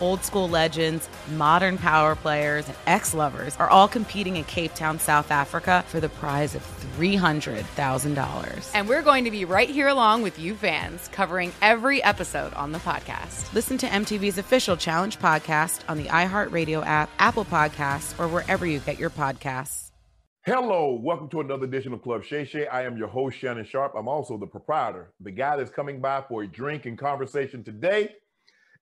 Old school legends, modern power players, and ex lovers are all competing in Cape Town, South Africa for the prize of $300,000. And we're going to be right here along with you fans, covering every episode on the podcast. Listen to MTV's official Challenge podcast on the iHeartRadio app, Apple Podcasts, or wherever you get your podcasts. Hello, welcome to another edition of Club Shay Shay. I am your host, Shannon Sharpe. I'm also the proprietor, the guy that's coming by for a drink and conversation today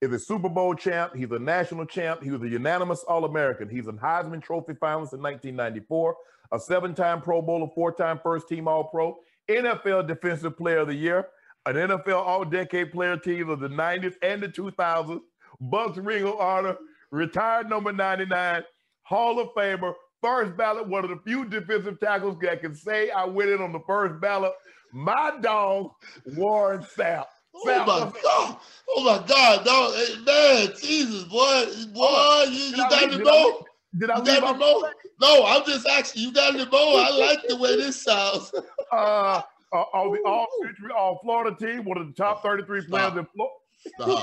is a Super Bowl champ. He's a national champ. He was a unanimous All American. He's a Heisman Trophy finalist in 1994, a seven time Pro Bowler, four time first team All Pro, NFL Defensive Player of the Year, an NFL All Decade Player team of the 90s and the 2000s, Bucs Ring of Honor, retired number 99, Hall of Famer, first ballot, one of the few defensive tackles that can say I went in on the first ballot. My dog, Warren Sapp. Oh my god! Oh my god! No, hey, man, Jesus, boy, boy, you, you got leave, the mo? Did I You leave got the my mo? No, I'm just asking. You got the mo? I like the way this sounds. uh, uh, on the all century, all Florida team, one of the top 33 players in Florida.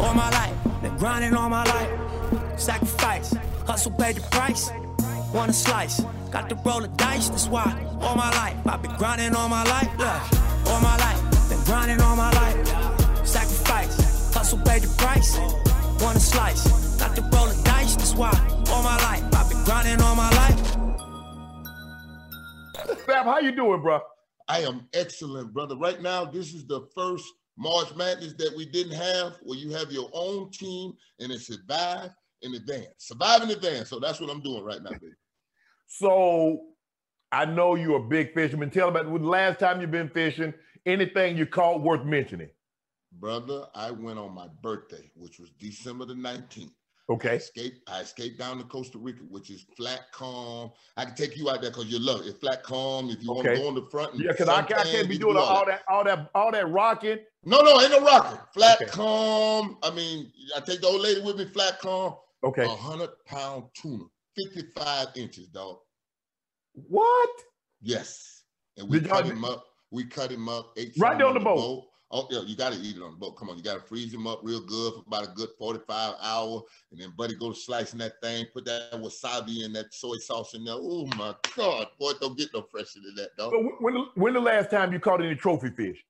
All my life. Been grinding all my life. Sacrifice, hustle, pay the price. Want a slice, got to roll the dice. That's why all my life I've been grinding all my life. Look, all my life, been grinding all my life. Sacrifice, hustle, pay the price. Want a slice, got to roll the dice. That's why all my life I've been grinding all my life. Fab, how you doing, bro? I am excellent, brother. Right now, this is the first March Madness that we didn't have, where you have your own team and it survive in advance. Survive in advance. So that's what I'm doing right now, baby. So I know you're a big fisherman. Tell me about the last time you've been fishing, anything you caught worth mentioning. Brother, I went on my birthday, which was December the 19th. I Okay. escaped, I escaped down to Costa Rica, which is flat calm. I can take you out there because you love it. It's flat calm. If you want to go on the front, and Yeah, because I, can't- I can't be doing do all that, all that, all that rocking. No, no, ain't no rocking. Flat Okay. calm. I mean, I take the old lady with me, flat calm. Okay. A hundred pound tuna, 55 inches, dog. What? Yes. And we Did cut him up. We cut him up. Right there on the boat. Oh, yeah, you got to eat it on the boat. Come on, you got to freeze him up real good for about a good 45 hour. And then, buddy, go slicing that thing, put that wasabi and that soy sauce in there. Oh, my God. Boy, don't get no fresher than that, dog. So when, the- when the last time you caught any trophy fish?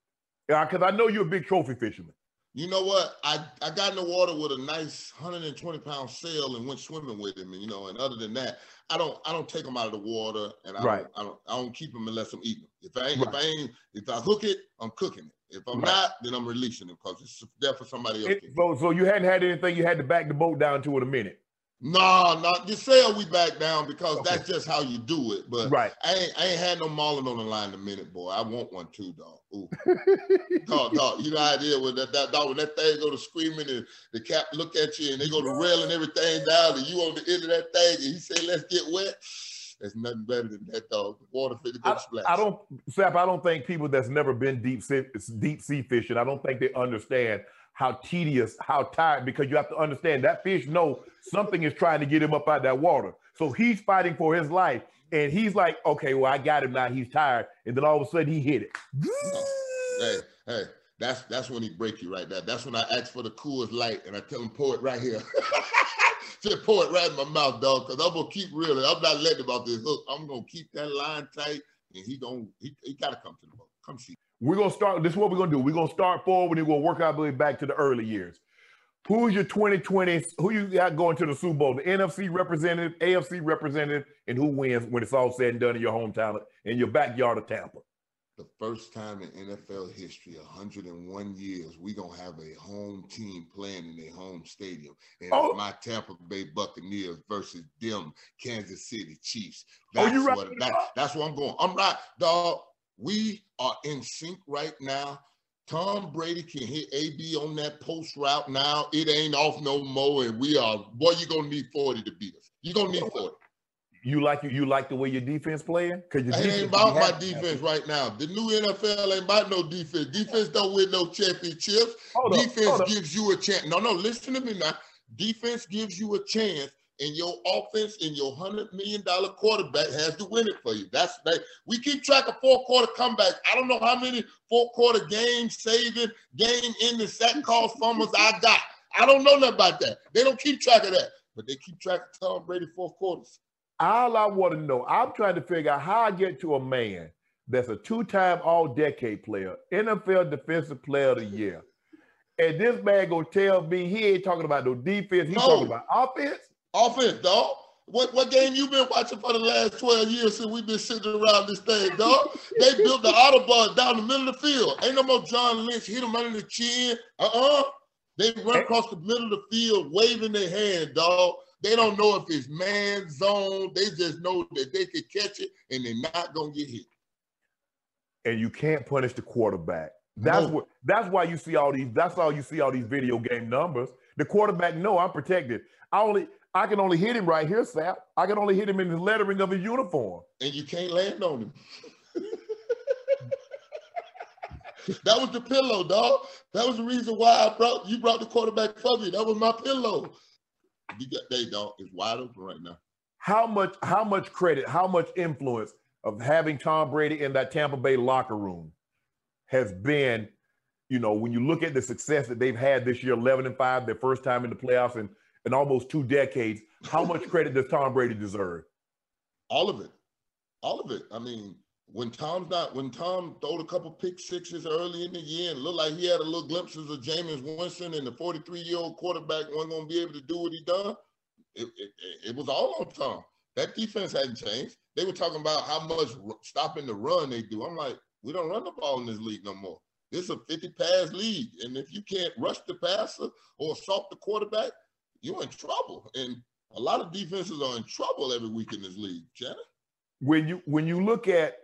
Yeah, because I know you're a big trophy fisherman. You know what? I, I got in the water with a nice 120 pound sail and went swimming with him. And you know, and other than that, I don't I don't take them out of the water and I Right. don't I don't I don't keep them unless I'm eating. 'em. If I ain't Right. if I ain't if I hook it, I'm cooking it. If I'm Right. not, then I'm releasing it because it's there for somebody else. It- so, so you hadn't had anything you had to back the boat down to in a minute. No, no, just sail we back down because Okay. that's just how you do it. But Right. I ain't I ain't had no marlin on the line in a minute, boy. I want one too, dog. Ooh. dog, dog. You know how it is when that, that dog when that thing go to screaming and the cap look at you and they go to railing everything down and you on the end of that thing and he say, let's get wet. There's nothing better than that dog. Water fit to go I, splash. I don't, Sapp, I don't think people that's never been deep sea, deep sea fishing, I don't think they understand how tedious, how tired, because you have to understand that fish know something is trying to get him up out that water. So he's fighting for his life. And he's like, okay, well, I got him now. He's tired. And then all of a sudden he hit it. Hey, hey, that's that's when he break you right there. That's when I ask for the Coors Light and I tell him pour it right here. Just pour it right in my mouth, dog, because I'm gonna keep reeling. I'm not letting about this hook. I'm gonna keep that line tight, and he gonna he, he gotta come to the boat. Come see. We're gonna start. This is what we're gonna do. We're gonna start forward and we're gonna work our way back to the early years. Who's your 2020? Who you got going to the Super Bowl? The NFC representative, AFC representative, and who wins when it's all said and done in your hometown in your backyard of Tampa? the first time in NFL history, 101 years, we gonna have a home team playing in a home stadium, and Oh. my Tampa Bay Buccaneers versus them Kansas City Chiefs. Oh, That's you right. what that, that's where I'm going. I'm right, dog. We are in sync right now. Tom Brady can hit AB on that post route now. It ain't off no more, and we are. Boy, you gonna need 40 to beat us. You gonna need 40. You like you, you like the way your defense playing? Because your It defense ain't about my defense right now. The new NFL ain't about no defense. Defense don't win no championships. Hold defense up. gives you a chance. No, no, listen to me now. Defense gives you a chance, and your offense and your hundred million dollar quarterback has to win it for you. That's that. We keep track of four quarter comebacks. I don't know how many four quarter game saving, game ending sack calls fumbles I got. I don't know nothing about that. They don't keep track of that, but they keep track of Tom Brady fourth quarters. All I want to know, I'm trying to figure out how I get to a man that's a two-time all-decade player, NFL Defensive Player of the Year. And this man gonna tell me he ain't talking about no defense, he's No. talking about offense. Offense, dog. What what game you been watching for the last 12 years since we've been sitting around this thing, dog? they built the Autobahn down the middle of the field. Ain't no more John Lynch hit him under the chin. Uh-uh. They run across the middle of the field waving their hand, dog. They don't know if it's man zone. They just know that they can catch it and they're not gonna get hit. and you can't punish the quarterback. That's No. what that's why you see all these that's all you see all these video game numbers. The quarterback, no, I'm protected. I only I can only hit him right here, Sapp. I can only hit him in the lettering of his uniform. and you can't land on him. that was the pillow, dog. That was the reason why I brought you brought the quarterback for me. That was my pillow. You got they dog. It's wide open right now. How much how much credit, how much influence of having Tom Brady in that Tampa Bay locker room has been, you know, when you look at the success that they've had this year, 11 and 5, their first time in the playoffs in, in almost two decades, how much credit does Tom Brady deserve? All of it. All of it. I mean, when Tom's not, when Tom throwed a couple pick sixes early in the year and looked like he had a little glimpses of Jameis Winston and the 43 year old quarterback wasn't going to be able to do what he done, it, it, it- was all on Tom. That defense hadn't changed. They were talking about how much stopping the run they do. I'm like, we don't run the ball in this league no more. This is a 50 pass league. And if you can't rush the passer or assault the quarterback, you're in trouble. And a lot of defenses are in trouble every week in this league, Shannon. when you when you look at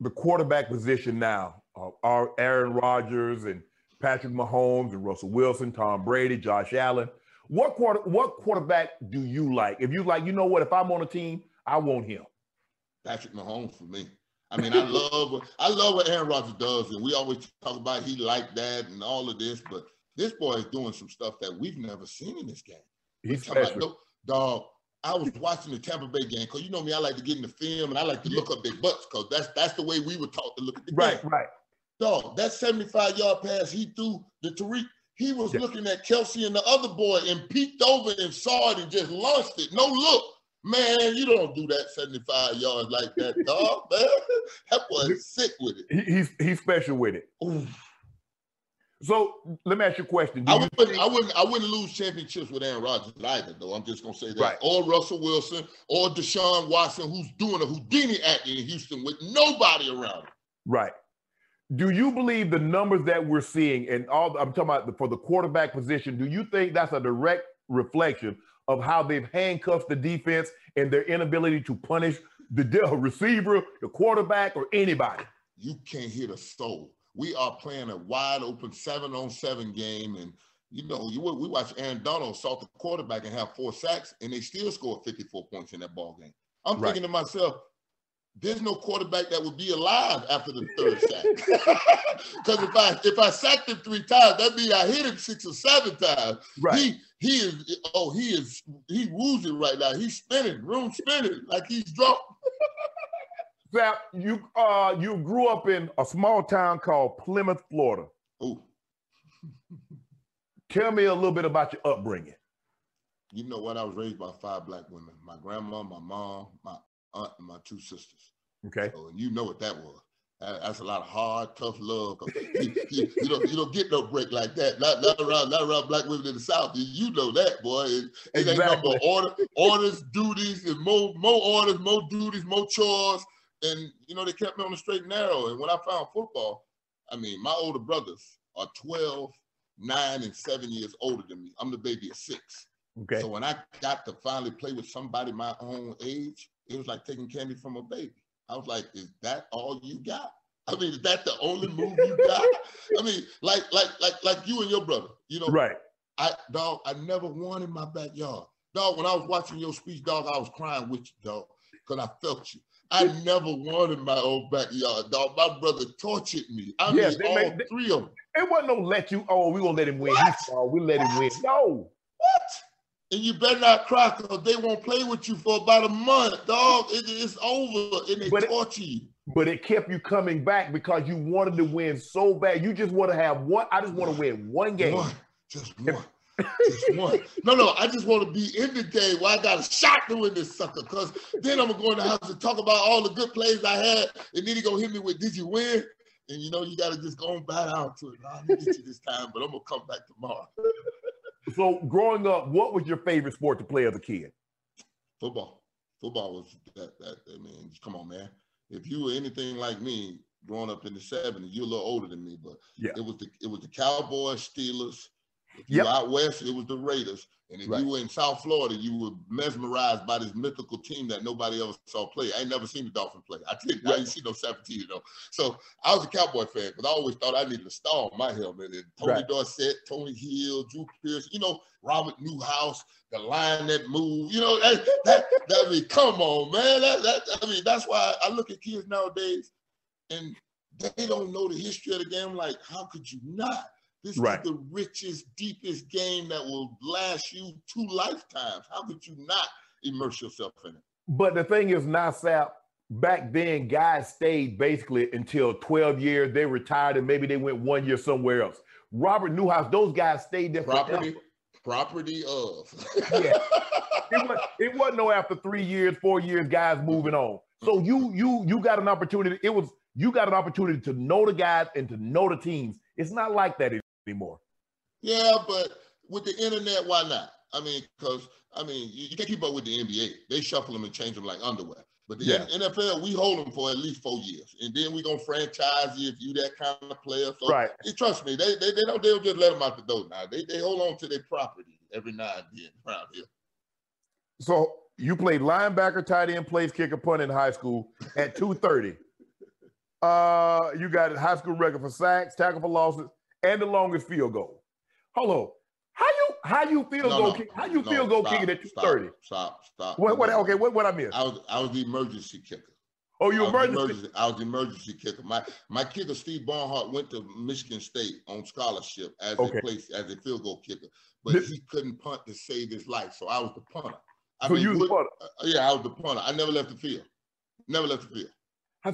the quarterback position now, uh, our Aaron Rodgers and Patrick Mahomes and Russell Wilson, Tom Brady, Josh Allen, what quarter what quarterback do you like? If you like, you know what? If I'm on a team, I want him. Patrick Mahomes for me. I mean, I love I love what Aaron Rodgers does, and we always talk about he like that and all of this, but this boy is doing some stuff that we've never seen in this game. He's Talking about, special. dog. I was watching the Tampa Bay game because you know me, I like to get in the film and I like to look up their butts because that's that's the way we were taught to look at the Right, game. right. right. Dog, that 75 yard pass he threw to Tyreek, he was Yeah. looking at Kelce and the other boy and peeked over and saw it and just launched it. No look. Man, you don't do that 75 yards like that, dog, man. That boy is sick with it. He, he's he's special with it. Ooh. So let me ask you a question. Do I wouldn't, think- I wouldn't, I wouldn't lose championships with Aaron Rodgers either, though. I'm just gonna say that. Right. Or Russell Wilson, or Deshaun Watson, who's doing a Houdini act in Houston with nobody around him. Right. Do you believe the numbers that we're seeing and all I'm talking about for the quarterback position, do you think that's a direct reflection of how they've handcuffed the defense and their inability to punish the receiver, the quarterback, or anybody? You can't hit a soul. We are playing a wide open seven on seven game, and you know, you we watch Aaron Donald assault the quarterback and have four sacks, and they still scored 54 points in that ball game. I'm Right. thinking to myself, there's no quarterback that would be alive after the third sack. Because if I if I sacked him three times, that means I hit him six or seven times. Right. He he is oh he is he woozy right now. He's spinning, room spinning like he's drunk. Sapp, you uh you grew up in a small town called Plymouth, Florida. Oh, Tell me a little bit about your upbringing. you know what? I was raised by five black women: my grandma, my mom, my aunt, and my two sisters. Okay. So you know what that was. That's a lot of hard, tough love. You, you- you don't you don't get no break like that. Not, not around not around black women in the South. You, know that, boy. It, it ain't Exactly. no more order, orders, duties, and more more orders, more duties, more chores. And you know they kept me on the straight and narrow. And when I found football, I mean, my older brothers are 12, nine, and seven years older than me. I'm the baby of six. Okay. So when I got to finally play with somebody my own age, it was like taking candy from a baby. I was like, is that all you got? I mean, is that the only move you got? I mean, like, like, like, like you and your brother, you know, right. I dog, I never won in my backyard. Dog, when I was watching your speech, dog, I was crying with you, dog, because I felt you. I never in my own backyard, dog. My brother tortured me. I Yes, mean, they all made- they- three of them. It wasn't no let you. Oh, we gonna let him win. What? Small. We let him win. No. What? And you better not cry because they won't play with you for about a month, dog. It- it's over, and they But it- you. But it kept you coming back because you wanted to win so bad. You just want to have one. I just want to win one game. One, just one, just one. No, no, I just want to be in the game where I got a shot to win this sucker. Cause then I'm gonna go in the house and talk about all the good plays I had, and then he gonna hit me with, "Did you win?" And you know you gotta just go and bow out to it. Nah, I'm gonna get you this time, but I'm gonna come back tomorrow. So growing up, what was your favorite sport to play as a kid? Football, football was that. That I mean, come on, man. If you were anything like me, growing up in the '70s, you're a little older than me, but Yeah. it was the it was the Cowboys, Steelers. If you Yep. out west, it was the Raiders. And if Right. you were in South Florida, you were mesmerized by this mythical team that nobody else saw play. I ain't never seen the Dolphins play. I didn't. I ain't seen no 17, you know. So I was a Cowboy fan, but I always thought I needed a star on my helmet. And Tony Right. Dorsett, Tony Hill, Drew Pierce, you know, Robert Newhouse, the line that moved. You know, that, that, that I mean, come on, man. That, that, I mean, that's why I look at kids nowadays and they don't know the history of the game. Like, how could you not? This Right. is the richest, deepest game that will last you two lifetimes. How could you not immerse yourself in it? But the thing is, now, Sapp, back then, guys stayed basically until 12 years. They retired and maybe they went one year somewhere else. Robert Newhouse, those guys stayed there Property, forever. property of. Yeah. It, was, it wasn't no after three years, four years, guys moving on. So you you you got an opportunity. It was you got an opportunity to know the guys and to know the teams. It's not like that anymore. Yeah, but with the internet, why not? I mean, because I mean, you, you can't keep up with the NBA. They shuffle them and change them like underwear. But the Yeah. NFL, we hold them for at least four years, and then we gonna franchise you if you that kind of player. So Right. trust me, they, they they don't they don't just let them out the door now. They they hold on to their property every now and then around here. So you played linebacker, tight end, place kicker, punt in high school at 230. Uh, you got a high school record for sacks, tackle for losses, and the longest field goal. Hold on. How you how you feel No, goal no, kick, how you no, goal stop, kicking at stop, 230? Stop, stop. What what okay, what what I missed? I was I was the emergency kicker. Oh, you emergency. emergency, I was the emergency kicker. My my kicker Steve Barnhart went to Michigan State on scholarship as Okay. a place as a field goal kicker, but This- he couldn't punt to save his life, so I was the punter. I So mean, you was the punter. uh, yeah, I was the punter. I never left the field. Never left the field.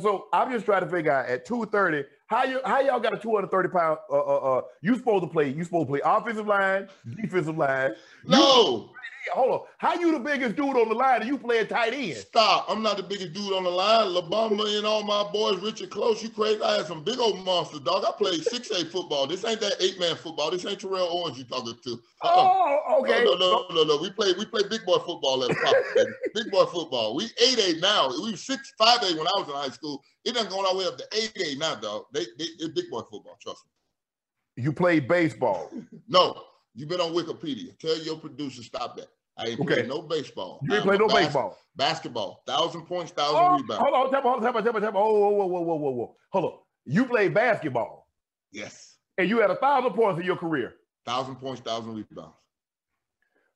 So I'm just trying to figure out at 230, how you how y'all got a 230 pound uh uh uh you supposed to play, you supposed to play offensive line, defensive line. No, hold on. How you the biggest dude on the line and you play a tight end? stop. I'm not the biggest dude on the line. Labama and all my boys, Richard Close, you crazy. I had some big old monsters, dog. I played 6A football. This ain't that eight-man football. This ain't Terrell Owens you talking to. Uh-uh. Oh, okay. No, no, no, no, no. We play we play big boy football at baby. Big boy football. We eight eight now. We was six five eight when I was in high school. It done going all the way up to eight eight now, dog. They they it's big boy football. Trust me. You played baseball. No, you been on Wikipedia. Tell your producer stop that. I ain't Okay. played no baseball. You ain't I'm no bas- baseball. Basketball. Thousand points, oh, thousand Oh, rebounds. hold on, hold on, tell me, tell me, tell me. Oh, whoa, whoa, whoa, whoa, whoa, whoa. Hold on. You played basketball Yes. and you had a thousand points in your career. Thousand points, thousand rebounds.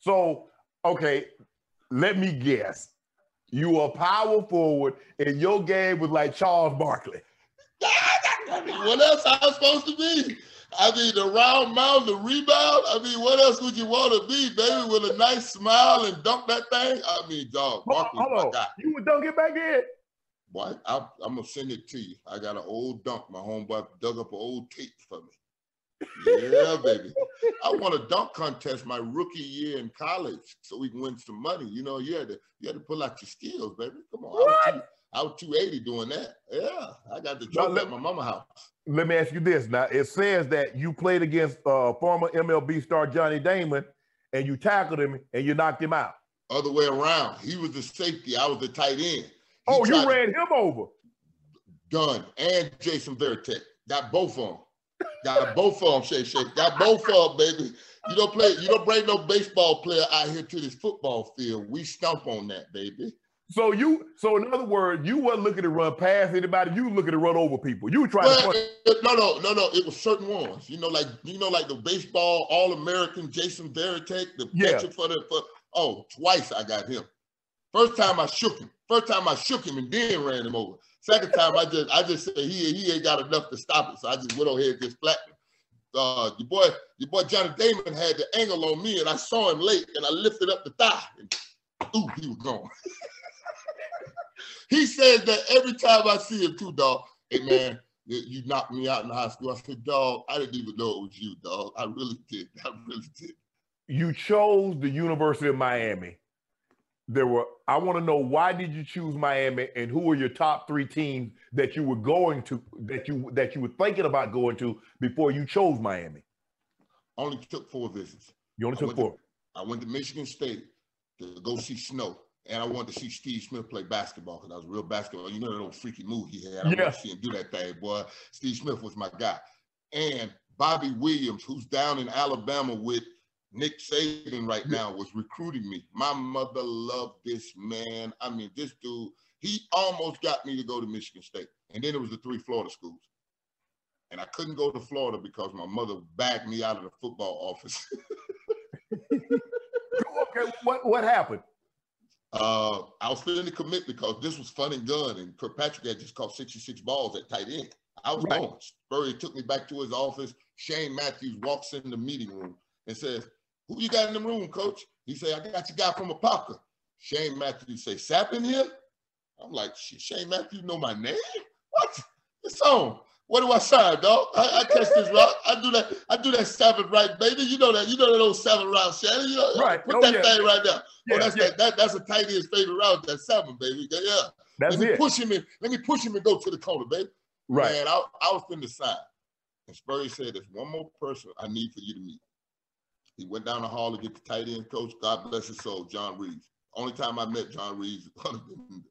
So, okay, let me guess. You were power forward and your game was like Charles Barkley. What else I was supposed to be? I mean, the round mound, the rebound. I mean, what else would you want to be, baby? With a nice smile and dunk that thing. I mean, dog, Hold on, Barkley's hold my guy. You would dunk it back in? Boy, I, I'm gonna send it to you. I got an old dunk. My homeboy dug up an old tape for me. Yeah, baby. I won a dunk contest my rookie year in college, so we can win some money. You know, you had to you had to pull out your skills, baby. Come on, two, I was 280 doing that. Yeah, I got the trophy at my mama house. Let me ask you this. Now, it says that you played against uh, former MLB star Johnny Damon and you tackled him and you knocked him out. Other way around. He was the safety. I was the tight end. He Oh, you ran him over. Done. And Jason Varitek. Got both of them. Got both of them, Shay Shay. Got both of them, baby. You don't play, you don't bring no baseball player out here to this football field. We stomp on that, baby. So you, so in other words, you weren't looking to run past anybody. You looking to run over people. You were trying Well, to. it- no, no, no, no. It was certain ones. You know, like you know, like the baseball All American Jason Varitek, the Yeah. catcher for the for. Oh, twice I got him. First time I shook him. First time I shook him and then ran him over. Second time I just I just said he he ain't got enough to stop it, so I just went over here and just flattened. him. Uh, your boy, your boy Johnny Damon had the angle on me, and I saw him late, and I lifted up the thigh, and ooh, he was gone. he says that every time I see him too, dog. Hey man, you, knocked me out in high school. I said, dog, I didn't even know it was you, dog. I really did. I really did. You chose the University of Miami. There were. I want to know why did you choose Miami, and who were your top three teams that you were going to, that you that you were thinking about going to before you chose Miami. Only took four visits. You only took went to- four. I went to Michigan State to go see Snow, and I wanted to see Steve Smith play basketball because I was a real basketball. You know that old freaky move he had. I Yeah. want to see him do that thing, boy. Steve Smith was my guy, and Bobby Williams, who's down in Alabama with Nick Saban right now, was recruiting me. My mother loved this man. I mean, this dude. He almost got me to go to Michigan State, and then it was the three Florida schools. And I couldn't go to Florida because my mother bagged me out of the football office. Okay, what what happened? Uh, I was feeling to commit because this was fun and gun, and Kirkpatrick had just caught 66 balls at tight end. I was Right. going. Spurrier took me back to his office. Shane Matthews walks in the meeting room and says, "Who you got in the room, coach?" He said, "I got your guy from Apopka." Shane Matthews say, "Sap in here?" I'm like, Shane Matthews know my name? What? It's on. What do I sign, dog? I, I catch this route. I do that. I do that seven right, baby. You know that. You know that old seven route, Shannon. You know, Right. Put Oh, that yeah. thing right there. Oh, yeah, oh, that's yeah. that, that. That's a end's favorite route. That seven, baby. Yeah. That's let me it. push him in. Let me push him and go to the corner, baby. Right. And I, I was finna sign. And Spurrier said, "There's one more person I need for you to meet." He went down the hall to get the tight end coach. God bless his soul, John Reaves. Only time I met John Reaves,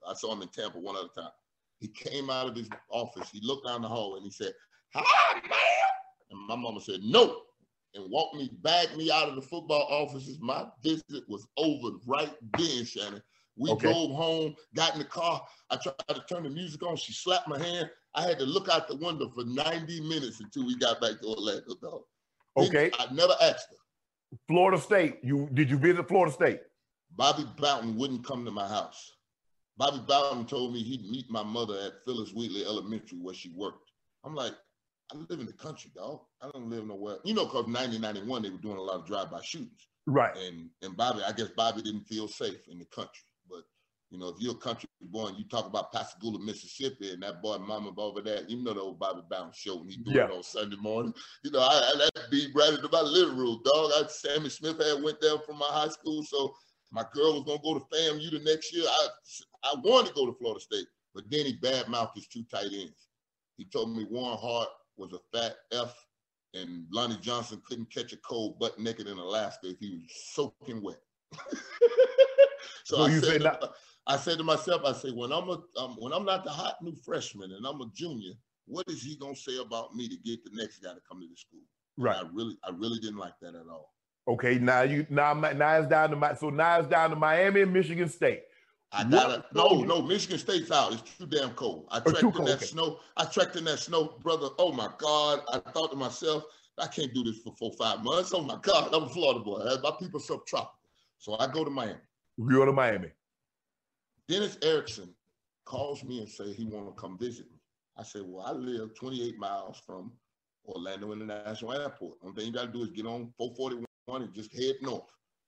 I saw him in Tampa one other time. He came out of his office. He looked down the hall and he said, "Hi, man." And my mama said, "No," and walked me, bagged me out of the football offices. My visit was over right then, Shannon. We Okay. drove home, got in the car. I tried to turn the music on. She slapped my hand. I had to look out the window for 90 minutes until we got back to Orlando, dog. Then Okay. I never asked her. Florida State. You did you visit Florida State? Bobby Bowden wouldn't come to my house. Bobby Bowden told me he'd meet my mother at Phyllis Wheatley Elementary where she worked. I'm like, I live in the country, dog. I don't live nowhere. You know, because 1991, they were doing a lot of drive-by shootings. Right. And and Bobby, I guess Bobby didn't feel safe in the country. But you know, if you're a country boy and you talk about Pascagoula, Mississippi, and that boy Mama over there, you know the old Bobby Bounce show when he do Yeah. it on Sunday morning. You know, I, I that beat right into my living room, dog. I Sammie Smith had went there from my high school, so my girl was gonna go to FAMU the next year. I I wanted to go to Florida State, but then he badmouthed his two tight ends. He told me Warren Hart was a fat F and Lonnie Johnson couldn't catch a cold butt naked in Alaska if he was soaking wet. so So I you said, say to, not- I said to myself, I said, when I'm a um, when I'm not the hot new freshman and I'm a junior, what is he gonna say about me to get the next guy to come to the school? And Right. I really, I really didn't like that at all. Okay. Now you now now it's down to my so now it's down to Miami and Michigan State. I gotta no, no. Michigan State's out. It's too damn cold. I trekked in cold, that okay. snow. I trekked in that snow, brother. Oh my God! I thought to myself, I can't do this for four, five months. Oh my God! I'm a Florida boy. My people subtropical. So I go to Miami. You go to Miami. Dennis Erickson calls me and say he want to come visit me. I said, well, I live 28 miles from Orlando International Airport. Only thing you got to do is get on 441 and just head north.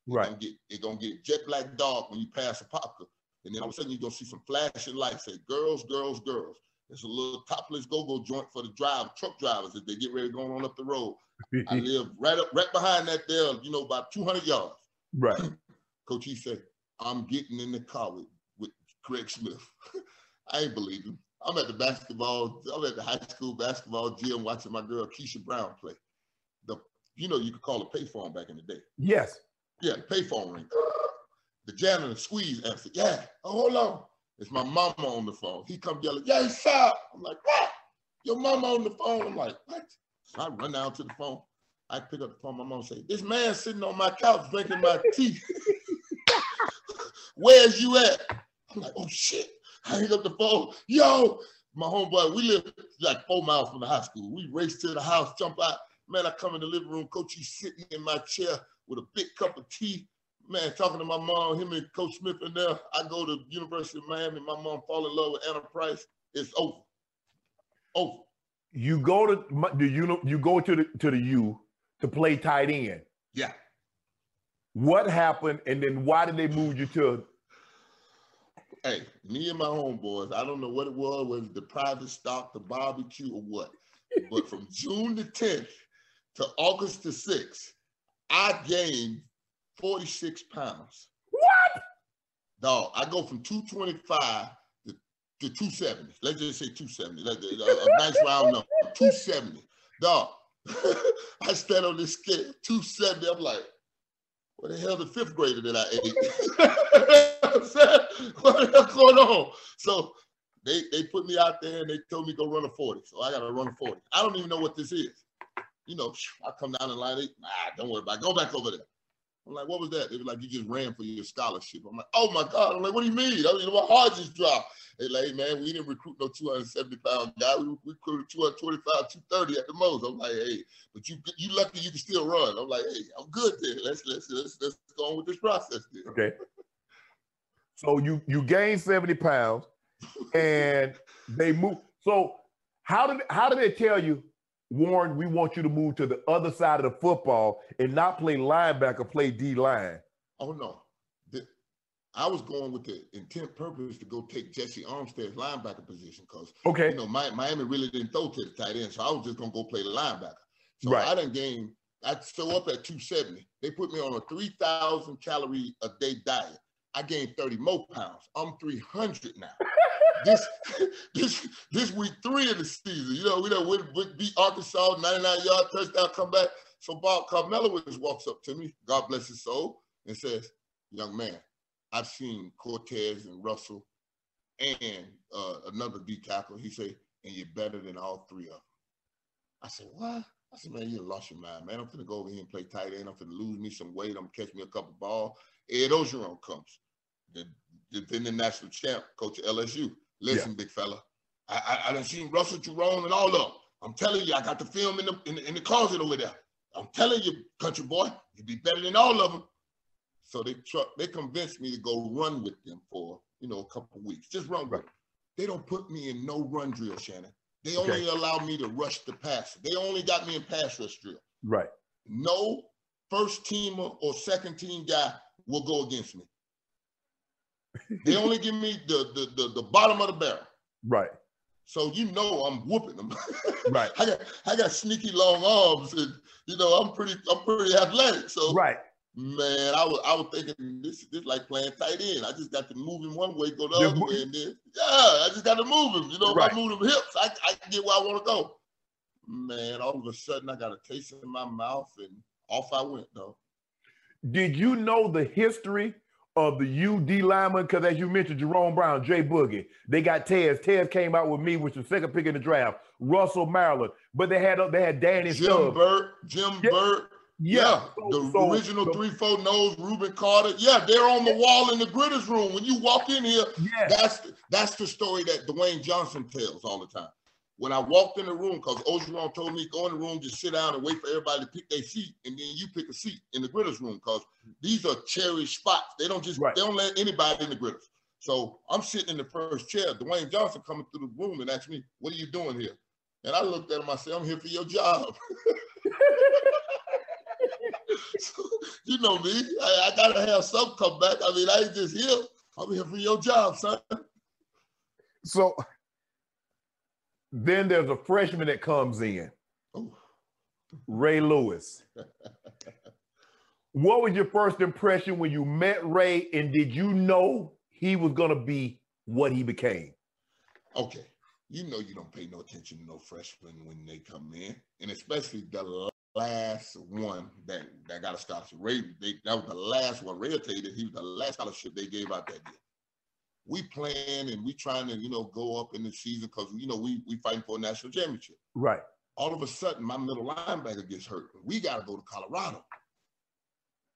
It's Right. gonna get it's gonna get jet black dark when you pass Apopka. And then all of a sudden you're gonna see some flashing lights say girls, girls, girls. It's a little topless go-go joint for the drive truck drivers as they get ready going on up the road. I live right up right behind that there, you know, about 200 yards. right. Coach, he said, I'm getting in the car with, with Craig Smith. I ain't believe him. I'm at the basketball, I'm at the high school basketball gym watching my girl Keisha Brown play. The you know you could call a payphone back in the day. Yes. Yeah, the payphone ring. The janitor squeeze answered. Yeah. Oh, hold on. It's my mama on the phone. He come yelling, "Yeah, sir!" I'm like, "What? Your mama on the phone?" I'm like, "What?" So I run down to the phone. I pick up the phone. My mom say, "This man sitting on my couch drinking my tea. Where's you at?" I'm like, "Oh shit!" I hang up the phone. Yo, my homeboy, we live like four miles from the high school. We race to the house, jump out. Man, I come in the living room. Coach, he's sitting in my chair with a big cup of tea. Man, talking to my mom, him and Coach Smith in there. I go to University of Miami. My mom fall in love with Anna Price. It's over. Over. You go to the you you go to the to the U to play tight end. Yeah. What happened, and then why did they move you to? Hey, me and my homeboys. I don't know what it was. Was the private stock, the barbecue, or what? but from June the 10th to August the 6th, I gained 46 pounds. What? Dog, I go from 225 to, to 270. Let's just say 270. Like, a, uh, uh, a nice round number. 270. Dog, I stand on this scale, 270. I'm like, what the hell the fifth grader that I ate? what the hell going on? So they they put me out there and they told me go run a 40. So I gotta run a 40. I don't even know what this is. You know, I come down the line, they, nah, don't worry about it. Go back over there. I'm like, what was that? They were like, you just ran for your scholarship. I'm like, oh my God. I'm like, what do you mean? I mean, my heart just dropped. They like, hey, man, we didn't recruit no 270 pound guy. We, recruited 225, 230 at the most. I'm like, hey, but you you lucky you can still run. I'm like, hey, I'm good there. Let's let's let's let's go on with this process there. Okay. So you you gained 70 pounds and they move. So how did how did they tell you, Warren? We want you to move to the other side of the football and not play linebacker, play D line. Oh no, the, I was going with the intent purpose to go take Jessie Armstead's linebacker position because okay, you know my, Miami really didn't throw to the tight end, so I was just gonna go play the linebacker. So Right. I didn't gain. I still up at 270. They put me on a 3,000 calorie a day diet. I gained 30 more pounds. I'm 300 now. this this this week three of the season. You know, we done win, beat Arkansas 99 yard touchdown, come back. So Bob Carmelo just walks up to me, God bless his soul, and says, "Young man, I've seen Cortez and Russell and uh, another D tackle." He said, "And you're better than all three of them." I said, "What?" I said, "Man, you lost your mind, man. I'm gonna go over here and play tight end. I'm gonna lose me some weight. I'm gonna catch me a couple balls." Ed Orgeron comes, the defending national champ, coach of LSU. Listen, big fella, I, I I done seen Russell Jerome and all of them. I'm telling you, I got the film in the in the, in the closet over there. I'm telling you, country boy, you'd be better than all of them. So they tr- they convinced me to go run with them for you know a couple weeks, just run with them. They don't put me in no run drill, Shannon. They only Okay. allow me to rush the passer. They only got me in pass rush drill. Right. No first teamer or second team guy will go against me. They only give me the, the the the bottom of the barrel. Right. So you know I'm whooping them. Right. I got I got sneaky long arms and you know I'm pretty I'm pretty athletic. So Right. man, I was I was thinking this this like playing tight end. I just got to move him one way, go the other mo- way, and then yeah, I just got to move him. You know, if I move him hips, I, I get where I want to go. Man, all of a sudden I got a taste in my mouth and off I went though. Did you know the history of the UD lineman? Because as you mentioned, Jerome Brown, Jay Boogie, they got Tez. Tez came out with me, which was second pick in the draft. Russell Maryland, but they had uh, they had Danny Jim Stubbs. Burt, Jim Yeah. Burt, Yeah, Yeah, the so- original so- three four nose, Rubin Carter. Yeah, they're on the wall in the Gritters room. When you walk in here, Yeah, that's that's the story that Dwayne Johnson tells all the time. When I walked in the room, because Orgeron told me go in the room, just sit down and wait for everybody to pick their seat, and then you pick a seat in the Gritters room, because these are cherished spots. They don't just Right. they don't let anybody in the Gritters. So I'm sitting in the first chair. Dwayne Johnson coming through the room and asked me, "What are you doing here?" And I looked at him. I said, "I'm here for your job." So, you know me. I, I gotta have some come back. I mean, I ain't just here. I'm here for your job, son. so then there's a freshman that comes in, Oh, Ray Lewis. what was your first impression when you met Ray, and did you know he was gonna be what he became? okay. You know you don't pay no attention to no freshmen when they come in, and especially the last one that that got a scholarship. Ray, they, that was the last one. Ray will tell you that he was the last scholarship they gave out that year. We playing and we trying to, you know, go up in the season because you know we we fighting for a national championship. Right. All of a sudden, my middle linebacker gets hurt. We got to go to Colorado.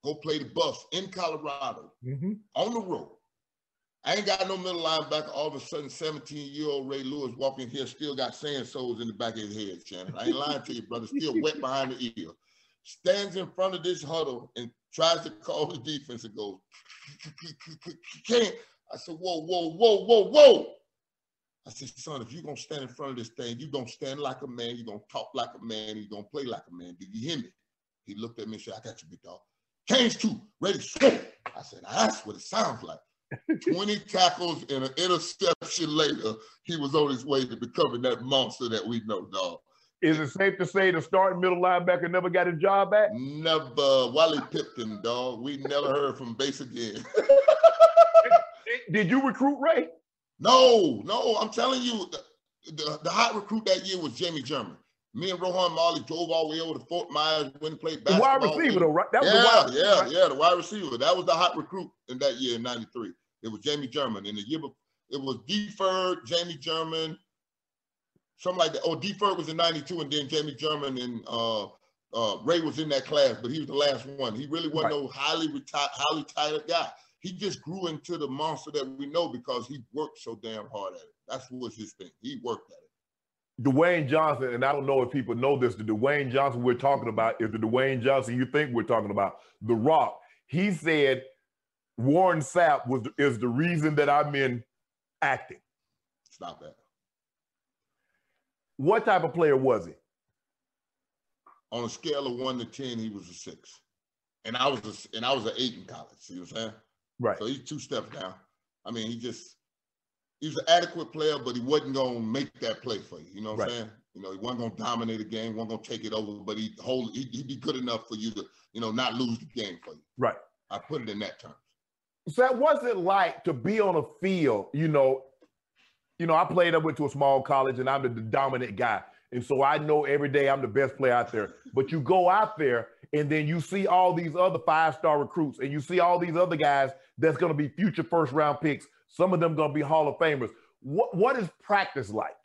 Go play the Buffs in Colorado Mm-hmm. on the road. I ain't got no middle linebacker. All of a sudden, 17 year old Ray Lewis walking here still got sand soles in the back of his head, Shannon. I ain't lying to you, brother. Still wet behind the ear. Stands in front of this huddle and tries to call the defense and goes, can't. I said, whoa, whoa, whoa, whoa, whoa. I said, son, if you're going to stand in front of this thing, you're going to stand like a man, you're going to talk like a man, you're going to play like a man. Do you hear me? He looked at me and said, I got you, big dog. Change two, ready, swing. I said, that's what it sounds like. 20 tackles and an interception later, he was on his way to becoming that monster that we know, dog. Is it safe to say the starting middle linebacker never got his job back? Never, Wally Pipton, dog. We never heard from base again. Did you recruit Ray? no, no, I'm telling you, the, the, the hot recruit that year was Jammi German. Me and Rohan Marley drove all the way over to Fort Myers, went and played The wide receiver, though, right? That was yeah, receiver, yeah, right? yeah, the wide receiver. That was the hot recruit in that year in '93. It was Jammi German. In the year before, it was Deferred, Jammi German, something like that. Oh, Deferred was in '92, and then Jammi German and uh, uh, Ray was in that class, but he was the last one. He really wasn't no highly retired, highly tired guy. He just grew into the monster that we know because he worked so damn hard at it. That's was his thing. He worked at it. Dwayne Johnson, and I don't know if people know this, the Dwayne Johnson we're talking about is the Dwayne Johnson you think we're talking about. The Rock. He said Warren Sapp was is the reason that I'm in acting. Stop that. What type of player was he? On a scale of one to ten, he was a six, and I was a, and I was an eight in college. You know what I'm saying? Right. So he's two steps down. I mean, he just he was an adequate player, but he wasn't gonna make that play for you. You know what Right. I'm saying? You know, he wasn't gonna dominate a game, wasn't gonna take it over, but he hold he, he'd be good enough for you to, you know, not lose the game for you. Right. I put it in that term. So that what's it like to be on a field, you know, you know, I played, I went to a small college and I'm the, the dominant guy. And so I know every day I'm the best player out there. But you go out there and then you see all these other five-star recruits and you see all these other guys that's going to be future first round picks. Some of them going to be Hall of Famers. What what is practice like?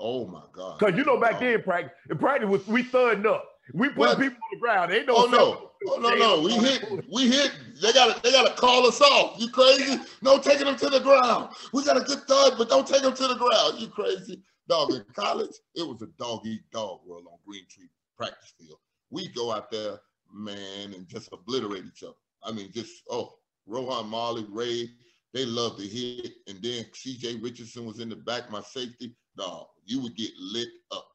Oh my God. Because you know back Oh. then practice, in practice was we thudding up. We put What? people on the ground. Ain't no Oh no! Oh no! No! We hit! We hit! They gotta! They gotta call us off. You crazy? No taking them to the ground. We got a good thud, but don't take them to the ground. You crazy? Dog in college, it was a dog eat dog world on Green Tree practice field. We go out there, man, and just obliterate each other. I mean, just oh, Rohan Marley, Ray, they love to hit, and then C.J. Richardson was in the back, my safety. Dog, you would get lit up.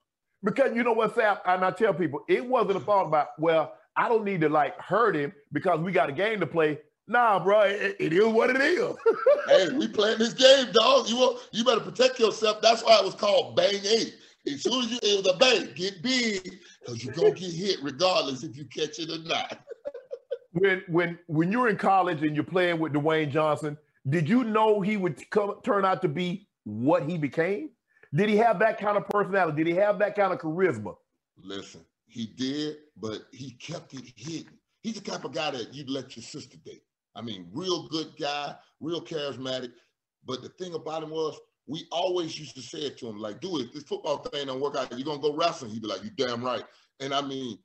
Because you know what, Sapp, and I tell people, it wasn't a thought about, well, I don't need to like hurt him because we got a game to play. Nah, bro, it, it is what it is. hey, we playing this game, dog. You want, you better protect yourself. That's why it was called Bang Eight. As soon as you was a bang, get big, because you're gonna get hit regardless if you catch it or not. when when when you're in college and you're playing with Dwayne Johnson, did you know he would come turn out to be what he became? Did he have that kind of personality? Did he have that kind of charisma? Listen, he did, but he kept it hidden. He's the type of guy that you'd let your sister date. I mean, real good guy, real charismatic. But the thing about him was, we always used to say it to him, like, dude, if this football thing don't work out, you're gonna go wrestling. He'd be like, you damn right. And I mean,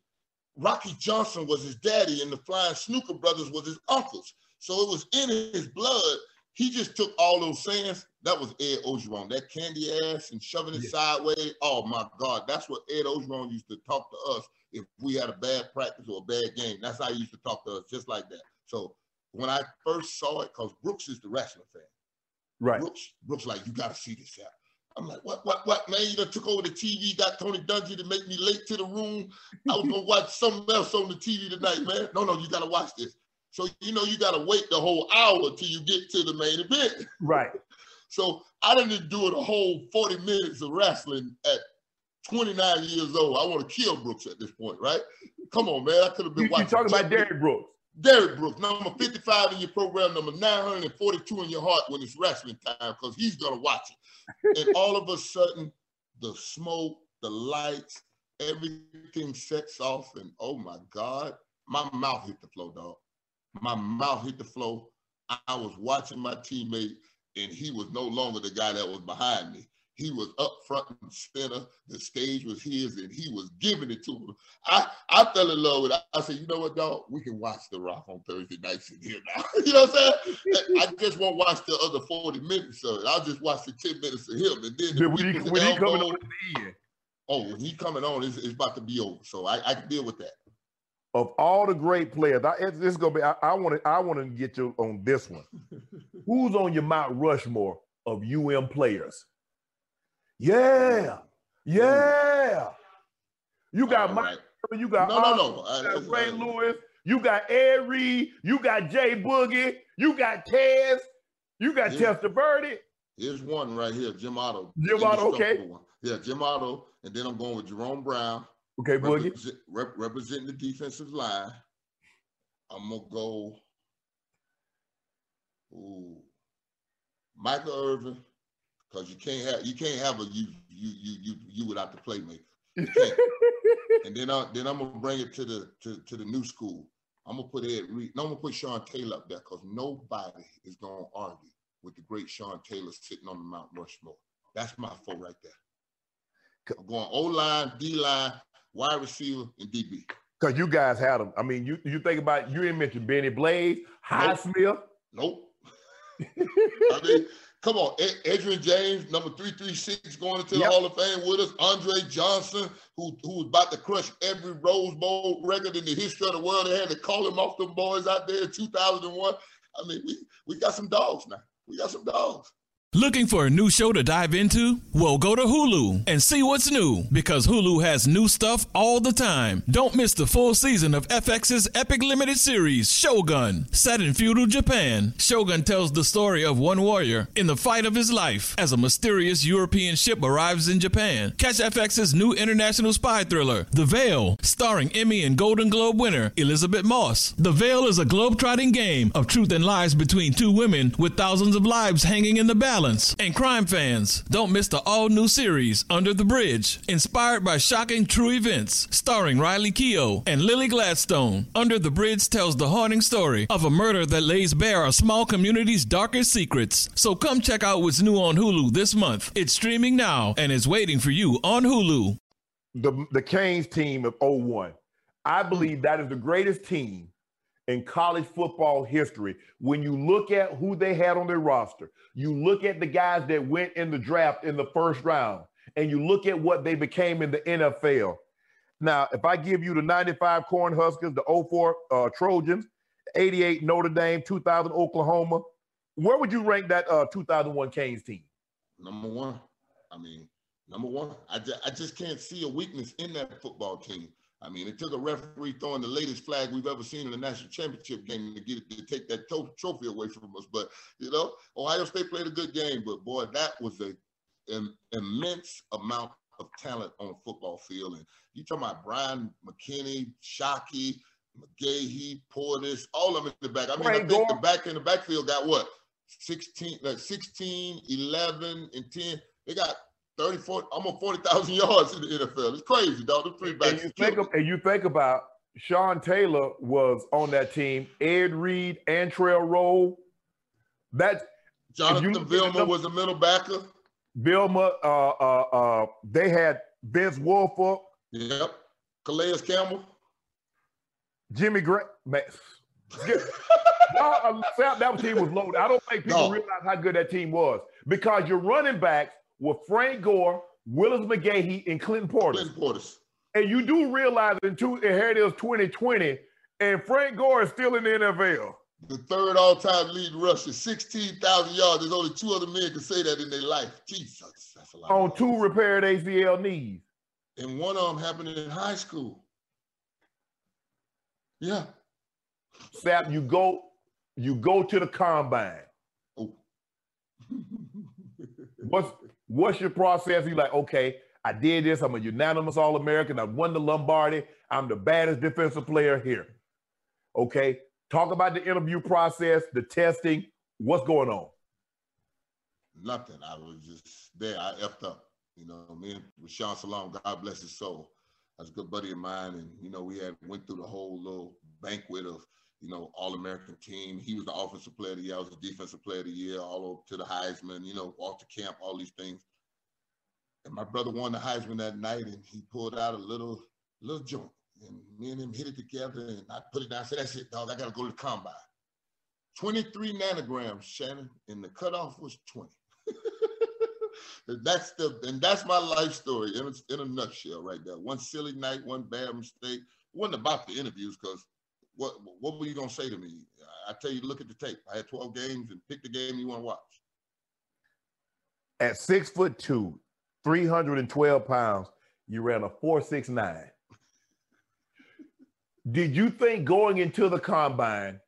Rocky Johnson was his daddy, and the Flying Snooker Brothers was his uncles. So it was in his blood. He just took all those sayings. That was Ed Orgeron, that candy ass and shoving it Yeah. sideways. Oh my God, that's what Ed Orgeron used to talk to us if we had a bad practice or a bad game. That's how he used to talk to us, just like that. So when I first saw it, because Brooks is the wrestling fan. Right. Brooks, Brooks, like, you gotta see this out. I'm like, what, what, what, man? You done took over the TV, got Tony Dungy to make me late to the room. I was gonna watch something else on the TV tonight, man. No, no, you gotta watch this. So you know you gotta wait the whole hour till you get to the main event. Right. So I didn't do it a whole 40 minutes of wrestling at 29 years old. I want to kill Brooks at this point, right? Come on, man. I could have You, been you watching. talking about. Derrick Brooks? Derrick Brooks, number 55 in your program, number 942 in your heart when it's wrestling time, because he's gonna watch it. And all of a sudden, the smoke, the lights, everything sets off, and oh my God, my mouth hit the floor, dog. My mouth hit the floor. I was watching my teammate, and he was no longer the guy that was behind me. He was up front and center. The stage was his, and he was giving it to him. I, I fell in love with it. I said, you know what, dog? We can watch The Rock on Thursday nights in here now. you know what I'm saying? I just won't watch the other 40 minutes of it. I'll just watch the 10 minutes of him. And then the when he, when he coming on the end. Oh, when he coming on, it's, it's about to be over. So I, I can deal with that. Of all the great players, I, this is gonna be. I want to. I want to get you on this one. Who's on your Mount Rushmore of UM players? Yeah, yeah. You got Mike. You got no, no, no. Uh, you got Ray uh, Lewis. You got Ed Reed. You got Jay Boogie. You got Tez. You got Here's, Birdie. Here's one right here, Jim Otto. Jim Otto, okay. One. Yeah, Jim Otto, and then I'm going with Jerome Brown. Okay, Boogie. Represent, rep, representing the defensive line. I'm gonna go. Ooh, Michael Irvin, because you can't have you can't have a you you you you you without the playmaker. and then I then I'm gonna bring it to the to, to the new school. I'm gonna put Ed Reed. No, I'm gonna put Sean Taylor up there because nobody is gonna argue with the great Sean Taylor sitting on the Mount Rushmore. That's my four right there. I'm going O line, D line, wide receiver, and DB. Because you guys had them. I mean, you you think about you didn't mention Bennie Blades, Highsmith. Nope. I mean, come on, Edgerrin James, number three three six, going into yep. the Hall of Fame with us. Andre Johnson, who who was about to crush every Rose Bowl record in the history of the world. They had to call him off them boys out there in 2001. I mean, we we got some dogs now. We got some dogs. Looking for a new show to dive into? Well, go to Hulu and see what's new because Hulu has new stuff all the time. Don't miss the full season of FX's epic limited series, Shogun. Set in feudal Japan, Shogun tells the story of one warrior in the fight of his life as a mysterious European ship arrives in Japan. Catch FX's new international spy thriller, The Veil, starring Emmy and Golden Globe winner Elisabeth Moss. The Veil is a globe-trotting game of truth and lies between two women with thousands of lives hanging in the balance balance. And crime fans, don't miss the all new series, Under the Bridge, inspired by shocking true events, starring Riley Keough and Lily Gladstone. Under the Bridge tells the haunting story of a murder that lays bare a small community's darkest secrets. So come check out what's new on Hulu this month. It's streaming now and is waiting for you on Hulu. The, the Canes team of 01. I believe that is the greatest team in college football history when you look at who they had on their roster, you look at the guys that went in the draft in the first round, and you look at what they became in the NFL. Now, if I give you the 95 Cornhuskers, the 04 uh, Trojans, 88 Notre Dame, 2000 Oklahoma, where would you rank that uh, 2001 Canes team? Number one. I mean, number one. I just, I just can't see a weakness in that football team. I mean, it took a referee throwing the latest flag we've ever seen in a national championship game to get it, to take that to- trophy away from us. But you know, Ohio State played a good game, but boy, that was a an immense amount of talent on the football field. And you talking about Bryant McKinnie, Shockey, McGahee, Portis, all of them in the back. I mean, right, I think the back in the backfield got what 16, like 16, 11, and 10. They got 30, 40, almost 40,000 yards in the NFL. It's crazy, dog. The three backs. And you, think of, and you think about Sean Taylor was on that team, Ed Reed, Antrel Rolle. That Jonathan Vilma was a middle backer. Vilma, uh, uh, uh, they had Vince Wilfork. Yep. Calais Campbell. Jimmy Grant. That team was loaded. I don't think people no. realize how good that team was because your running backs with Frank Gore, Willis McGahee, and Clinton Portis. Clinton Portis. And you do realize in two, here it is 2020, and Frank Gore is still in the NFL. The third all-time lead rusher, 16,000 yards. There's only two other men can say that in their life. Jesus, that's a lot. On two repaired ACL knees. And one of them happened in high school. Yeah. Sapp, you go, you go to the combine. Oh. What's What's your process? You're like, okay, I did this. I'm a unanimous All American. I won the Lombardi. I'm the baddest defensive player here. Okay, talk about the interview process, the testing. What's going on? Nothing. I was just there. I effed up. You know, me and Rashaan Salaam, God bless his soul. That's a good buddy of mine. And, you know, we had went through the whole little banquet of, you know, All American team. He was the offensive player of the year. I was the defensive player of the year, all over to the Heisman, you know, the camp, all these things. And my brother won the Heisman that night, and he pulled out a little little joint, and me and him hit it together, and I put it down. I said, "That's it, dog. I gotta go to the combine." 23 nanograms, Shannon, and the cutoff was 20. that's the and that's my life story in a, in a nutshell, right there. One silly night, one bad mistake. It wasn't about the interviews because what what were you gonna say to me? I tell you, look at the tape. I had 12 games and pick the game you want to watch. At six foot two, 312 pounds, you ran a 469. Did you think going into the combine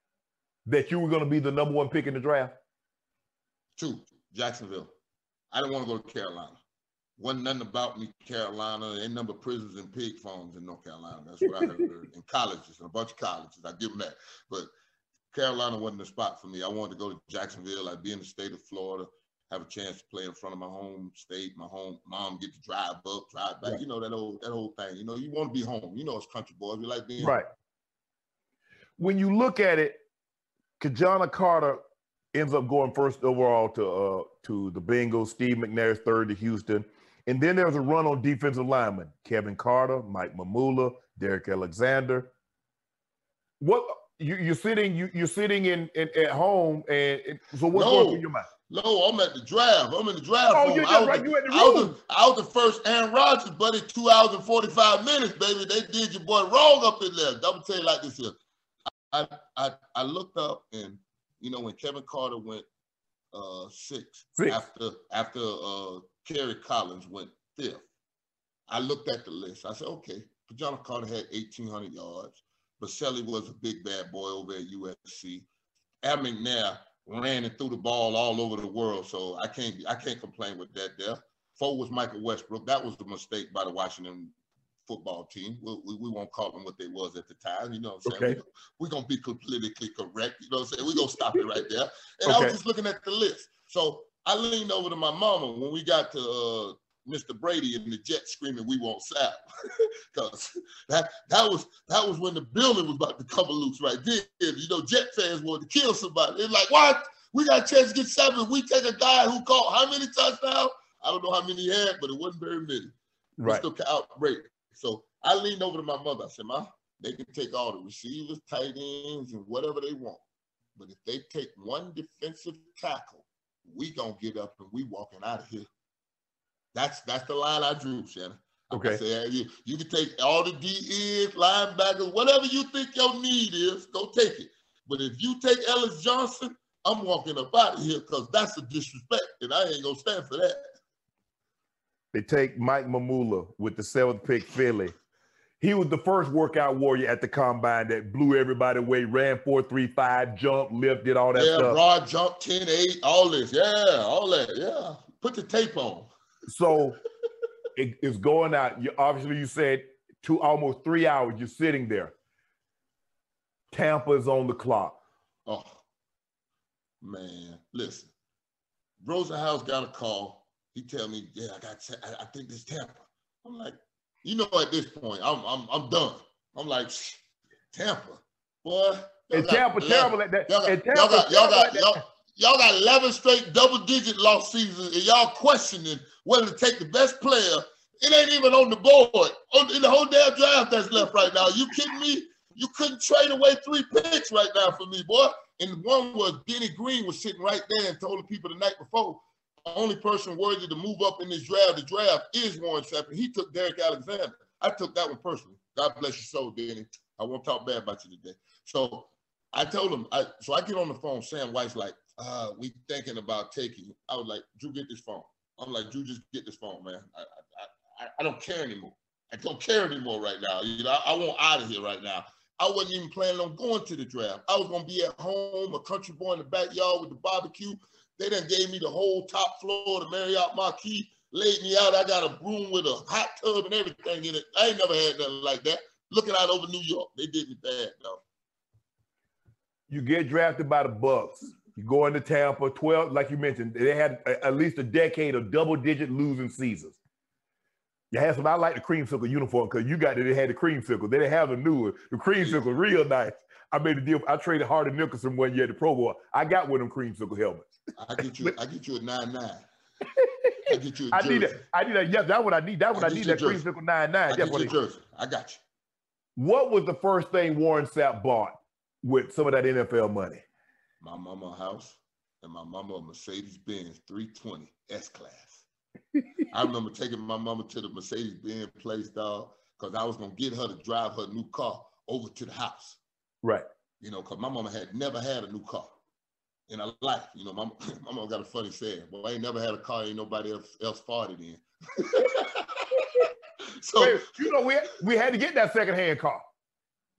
that you were going to be the number one pick in the draft? Two, Jacksonville. I didn't want to go to Carolina. Wasn't nothing about me, Carolina. Ain't number prisons and pig farms in North Carolina. That's what I heard. in colleges, in a bunch of colleges. I give them that. But Carolina wasn't the spot for me. I wanted to go to Jacksonville. I'd be in the state of Florida, have a chance to play in front of my home state, my home mom get to drive up, drive back. You know that old that whole thing. You know, you want to be home. You know, it's country boys. We like being right. When you look at it, Ki-Jana Carter ends up going first overall to uh, to the Bengals. Steve McNair third to Houston. And then there's a run on defensive linemen: Kevin Carter, Mike Mamula, Derrick Alexander. What you, are sitting you, you're sitting in, in, at home, and, and so what's no, going through your mind? No, I'm at the draft. I'm in the draft. Oh, you're just right. You at the room. I was, the, I was the first Aaron Rodgers, buddy. Two hours and 45 minutes, baby. They did your boy wrong up in there. I'm gonna tell you like this here. I, I I looked up and you know when Kevin Carter went uh six, six. after after uh Kerry Collins went fifth. I looked at the list. I said, okay, John Carter had 1,800 yards. Boselli was a big bad boy over at USC. Air McNair ran and threw the ball all over the world, so I can't I can't complain with that there. Four was Michael Westbrook. That was a mistake by the Washington football team. We, we, we, won't call them what they was at the time. You know what I'm saying? Okay. We're going to be politically correct. You know what I'm saying? We're going to stop it right there. And okay. I was just looking at the list. So I leaned over to my mama when we got to uh, Mr. Brady and the Jets screaming, "We want Sapp," because that that was that was when the building was about to come loose right there. You know, Jet fans wanted to kill somebody. They're like, "What? We got a chance to get seven. We take a guy who caught how many touchdowns? I don't know how many he had, but it wasn't very many. Right. Mr. Out Brady. So I leaned over to my mother. I said, "Ma, they can take all the receivers, tight ends, and whatever they want, but if they take one defensive tackle, we gonna get up and we walking out of here." That's that's the line I drew, Shannon. Okay. Said, you, you can take all the DEs, linebackers, whatever you think your need is, go take it. But if you take Ellis Johnson, I'm walking up out of here because that's a disrespect, and I ain't gonna stand for that. They take Mike Mamula with the seventh pick, Philly. He was the first workout warrior at the combine that blew everybody away, ran 435, jumped, lifted, all that yeah, stuff. Yeah, broad jump, 10 8, all this. Yeah, all that. Yeah. Put the tape on. So it, it's going out. You, obviously, you said two almost three hours. You're sitting there. Tampa's on the clock. Oh man, listen. Rosenhaus got a call. He tell me, "Yeah, I got. I, I think this Tampa." I'm like, you know, at this point, I'm I'm I'm done. I'm like, Tampa, boy. And Tampa terrible at that. Y'all got, y'all got, y'all got, y'all, y'all got 11 straight double digit loss seasons, and y'all questioning whether to take the best player. It ain't even on the board. On, in the whole damn draft that's left right now. You kidding me? You couldn't trade away three picks right now for me, boy. And one was Denny Green was sitting right there and told the people the night before, only person worthy to move up in this draft, the draft is Warren Sapp. He took Derrick Alexander. I took that one personally. God bless your soul, Danny. I won't talk bad about you today. So I told him, I, so I get on the phone. Sam Wyche's like, uh, we thinking about taking. I was like, Drew, get this phone. I'm like, Drew, just get this phone, man. I, I, I, I don't care anymore. I don't care anymore right now. You know, I, I want out of here right now. I wasn't even planning on going to the draft. I was gonna be at home, a country boy in the backyard with the barbecue. They done gave me the whole top floor of the Marriott Marquis, laid me out. I got a room with a hot tub and everything in it. I ain't never had nothing like that. Looking out over New York, they did me bad, though. You get drafted by the Bucs. You go into Tampa, 12, like you mentioned, they had at least a decade of double digit losing seasons. You had some, I like the creamsicle uniform because you got it, they had the creamsicle. They didn't have the new one. The creamsicle real nice. I made a deal. I traded Hardy Nickerson one year at the Pro Bowl. I got one of them creamsicle helmets. I get you. I get you a nine nine. I get you. A I jersey. need that. I need that. Yes, that's what I need. That's what I I, need. That jersey. creamsicle nine I nine. get That's what a it, jersey. I got you. What was the first thing Warren Sapp bought with some of that NFL money? My mama house and my mama a Mercedes Benz 320 S class. I remember taking my mama to the Mercedes Benz place, dog, because I was gonna get her to drive her new car over to the house. Right. You know, because my mama had never had a new car in her life. You know, my, my mama got a funny saying, well, I ain't never had a car ain't nobody else, else farted in. so Wait, you know, we we had to get that secondhand car.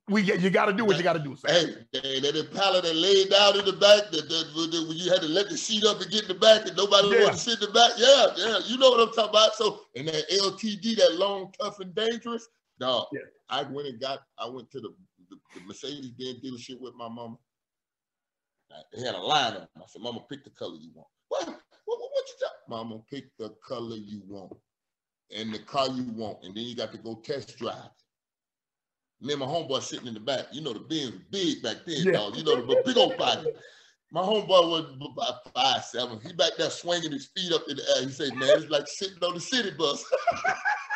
We get you got to do what you got to do. Sam. Hey, hey, that Impala that laid down in the back, that, that, that when you had to let the seat up and get in the back, and nobody Yeah. wanted to sit in the back. Yeah, yeah, you know what I'm talking about. So, and that LTD, that long, tough, and dangerous, dog. Yeah. I went and got, I went to the, the, Mercedes Benz dealership with my mama. They had a line of them. I said, Mama, pick the color you want. What? What, what, what you talking? Mama, pick the color you want and the car you want, and then you got to go test drive. Me and my homeboy sitting in the back. You know the Benz was big back then, Yeah. dog. You know the big old body. My homeboy was about five seven. He back there swinging his feet up in the air. He said, "Man, it's like sitting on the city bus."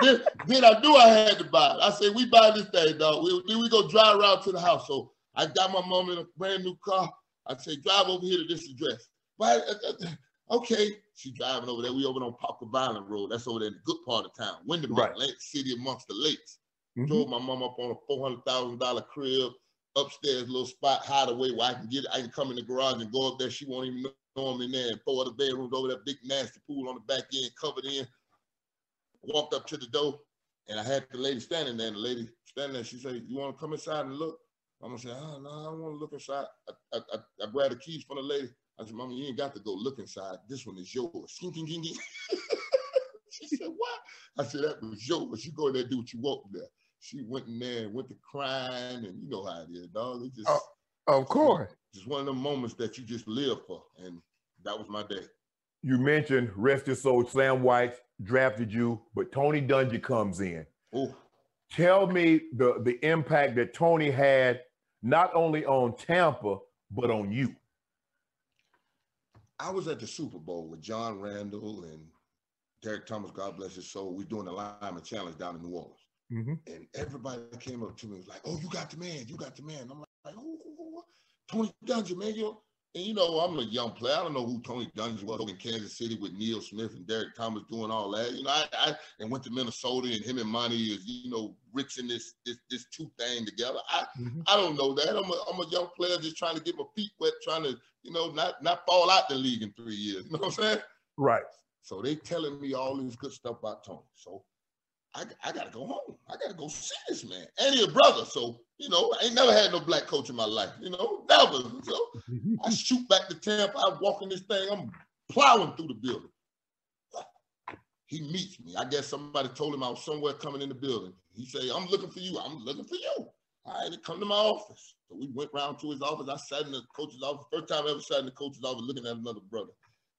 then, then I knew I had to buy it. I said, "We buy this thing, dog. We, then we go drive around to the house." So I got my mom in a brand new car. I say, "Drive over here to this address." Why? uh, uh, okay. She driving over there. We over on Parker Violent Road. That's over there in the good part of town, Windermere, Right. Lake City amongst the lakes. Mhm. Drove my mom up on a four hundred thousand dollar crib, upstairs little spot hideaway where I can get I can come in the garage and go up there. She won't even know I'm in there. And four other bedrooms over there, big nasty pool on the back end, covered in. Walked up to the door, and I had the lady standing there. And the lady standing there, she said, "You want to come inside and look?" Mama said, ah, "Oh no, I don't want to look inside." I, I, I, I grabbed the keys from the lady. I said, "Mama, you ain't got to go look inside. This one is yours." She said, "What?" I said, "That was yours. You go in there do what you want there." She went in there and went to crying, and you know how it is, dog. It just, Oh. Of course. just one of the moments that you just live for, and that was my day. You mentioned rest your soul. Sam Wyche drafted you, but Tony Dungy comes in. Oh, Tell me the the impact that Tony had not only on Tampa but on you. I was at the Super Bowl with John Randle and Derrick Thomas, God bless his soul. We're doing the lineman challenge down in New Orleans. Mm-hmm. And everybody came up to me and was like, "Oh, you got the man, you got the man." I'm like, "Who, who, who, who? Tony Dungy, man." You? And you know, I'm a young player. I don't know who Tony Dungy was in Kansas City with Neil Smith and Derrick Thomas doing all that. You know, I, I and went to Minnesota and him and Monte is you know rinsing this this this two thing together. I Mhm. I don't know that. I'm a I'm a young player just trying to get my feet wet, trying to you know not not fall out the league in three years. You know what I'm saying? Right. So they telling me all this good stuff about Tony. So I, I gotta go home. I gotta go see this man. And he a brother. So, you know, I ain't never had no black coach in my life, you know, never. So I shoot back to Tampa. I walk in this thing, I'm plowing through the building. He meets me. I guess somebody told him I was somewhere coming in the building. He say, I'm looking for you. I'm looking for you. I All right, he come to my office. So we went round to his office. I sat in the coach's office. First time I ever sat in the coach's office looking at another brother.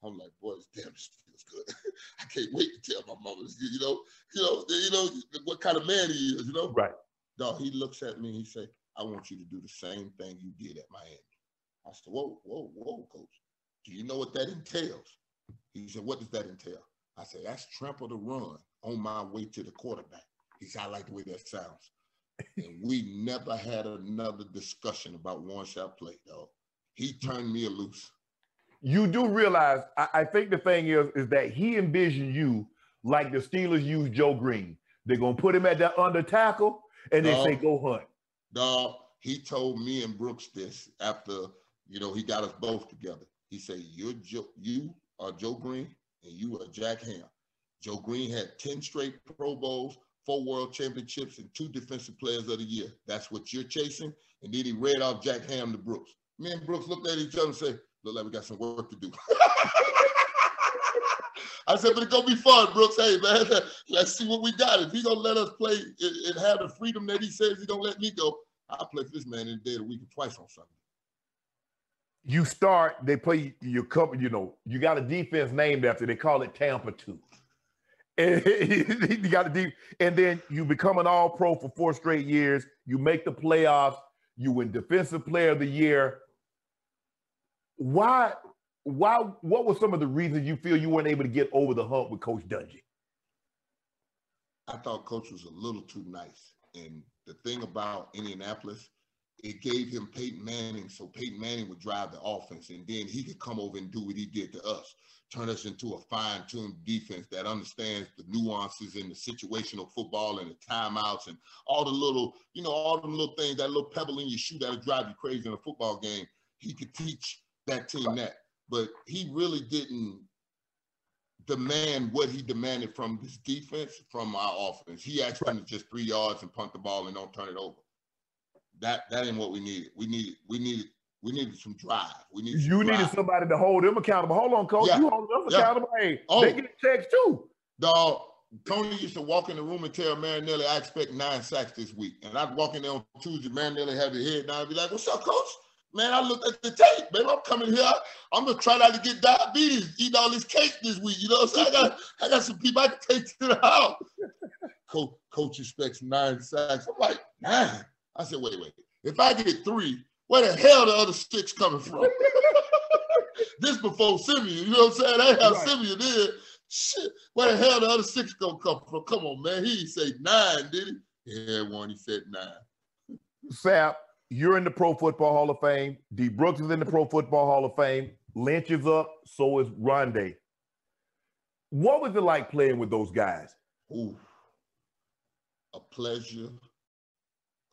I'm like, boy, this damn this feels good. I can't wait to tell my mama, you know, you know, you know what kind of man he is, you know. Right. Dog, he looks at me and he say, I want you to do the same thing you did at Miami. I said, whoa, whoa, whoa, coach. Do you know what that entails? He said, what does that entail? I said, that's trample the run on my way to the quarterback. He said, I like the way that sounds. and we never had another discussion about one shot play, dog. He turned me loose. You do realize, I, I think the thing is, is that he envisioned you like the Steelers use Joe Greene. They're gonna put him at that under tackle and they No. say go hunt. Dog, he told me and Brooks this after, you know, he got us both together. He said, You're Joe, you are Joe Greene and you are Jack Ham. Joe Greene had 10 straight Pro Bowls, four world championships, and two defensive players of the year. That's what you're chasing. And then he read off Jack Ham to Brooks. Me and Brooks looked at each other and said, Look like we got some work to do. I said, but it's gonna be fun, Brooks. Hey man, let's see what we got. If he gonna let us play and, have the freedom that he says he gonna let me go, I'll play for this man any day of the week and twice on Sunday. You start, they play your couple, you know, you got a defense named after, they call it Tampa 2. And you got to deep, and then you become an all pro for four straight years. You make the playoffs. You win defensive player of the year. Why? Why? What were some of the reasons you feel you weren't able to get over the hump with Coach Dungy? I thought Coach was a little too nice. And the thing about Indianapolis, it gave him Peyton Manning, so Peyton Manning would drive the offense, and then he could come over and do what he did to us, turn us into a fine-tuned defense that understands the nuances and the situational football and the timeouts and all the little, you know, all the little things, that little pebble in your shoe that'll drive you crazy in a football game. He could teach that team that, but he really didn't demand what he demanded from this defense, from our offense. He asked them to just three yards and punt the ball and don't turn it over. That that ain't what we needed. We needed we needed we needed some drive. We needed you drive. needed somebody to hold them accountable. Hold on, coach. Yeah. You hold us Yeah. accountable. Hey, Oh. they get checks too. Dog, Tony used to walk in the room and tell Marinelli, I expect nine sacks this week. And I'd walk in there on Tuesday, Marinelli had his head down. I'd be like, What's up, coach? Man, I looked at the tape, baby. I'm coming here. I'm gonna try not to get diabetes, eat all this cake this week. You know what I'm saying? I got I got some people I can take to the house. Coach, coach expects nine sacks. I'm like, nine. I said, wait, wait. If I get three, where the hell the other six coming from? this before Simeon, you know what I'm saying? They have Right. Simeon in. Shit, where the hell the other six gonna come from? Come on, man. He didn't say nine, did he? Yeah, one. He said nine. Sapp, you're in the Pro Football Hall of Fame. D. Brooks is in the Pro Football Hall of Fame. Lynch is up. So is Rondé. What was it like playing with those guys? Ooh, a pleasure,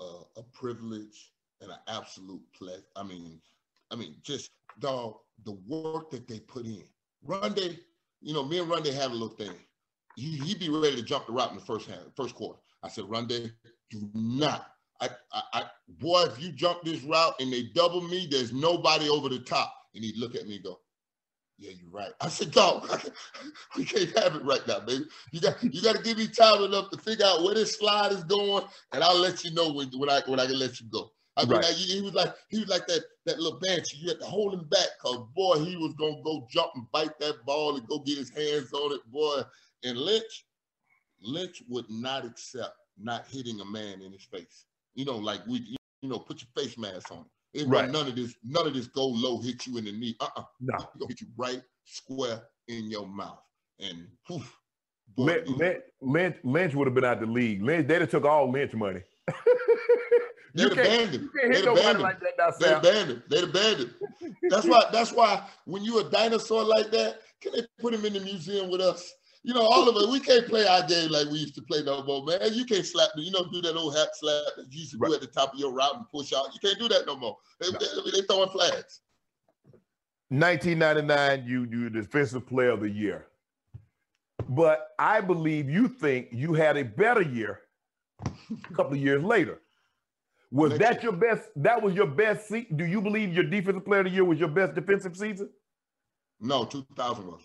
uh, a privilege, and an absolute pleasure. I mean, I mean, just dog, the work that they put in. Rondé, you know, me and Rondé had a little thing. He he'd be ready to jump the route in the first hand, first quarter. I said, Rondé, do not. I, I, I, boy, if you jump this route and they double me, there's nobody over the top. And he'd look at me and go, yeah, you're right. I said, dog, we can't have it right now, baby. You got you got to give me time enough to figure out where this slide is going, and I'll let you know when, when I when I can let you go. I mean, Right. like, he was like he was like that that little banshee. You had to hold him back, cause boy, he was gonna go jump and bite that ball and go get his hands on it, boy. And Lynch, Lynch would not accept not hitting a man in his face. You know, like we, you know, put your face mask on. It Right. none of this, none of this go low, hit you in the knee. Uh-uh. No. He gonna hit you right square in your mouth. And whew, boy, Lynch, Lynch, Lynch, Lynch would have been out the league. Lynch, they'd have took all Lynch money. they'd you can't, abandoned you can't hit They'd nobody like that now, They Sapp. abandoned. They abandoned. That's why. That's why when you a dinosaur like that, can they put him in the museum with us? You know, all of us. We can't play our game like we used to play no more, man. You can't slap me. You know, do that old hat slap that you used to Right. do at the top of your route and push out. You can't do that no more. They, No. they, they throwing flags. 1999, you you defensive player of the year. But I believe you think you had a better year a couple of years later. Was that your best? That was your best season? Do you believe your defensive player of the year was your best defensive season? No, 2000 was.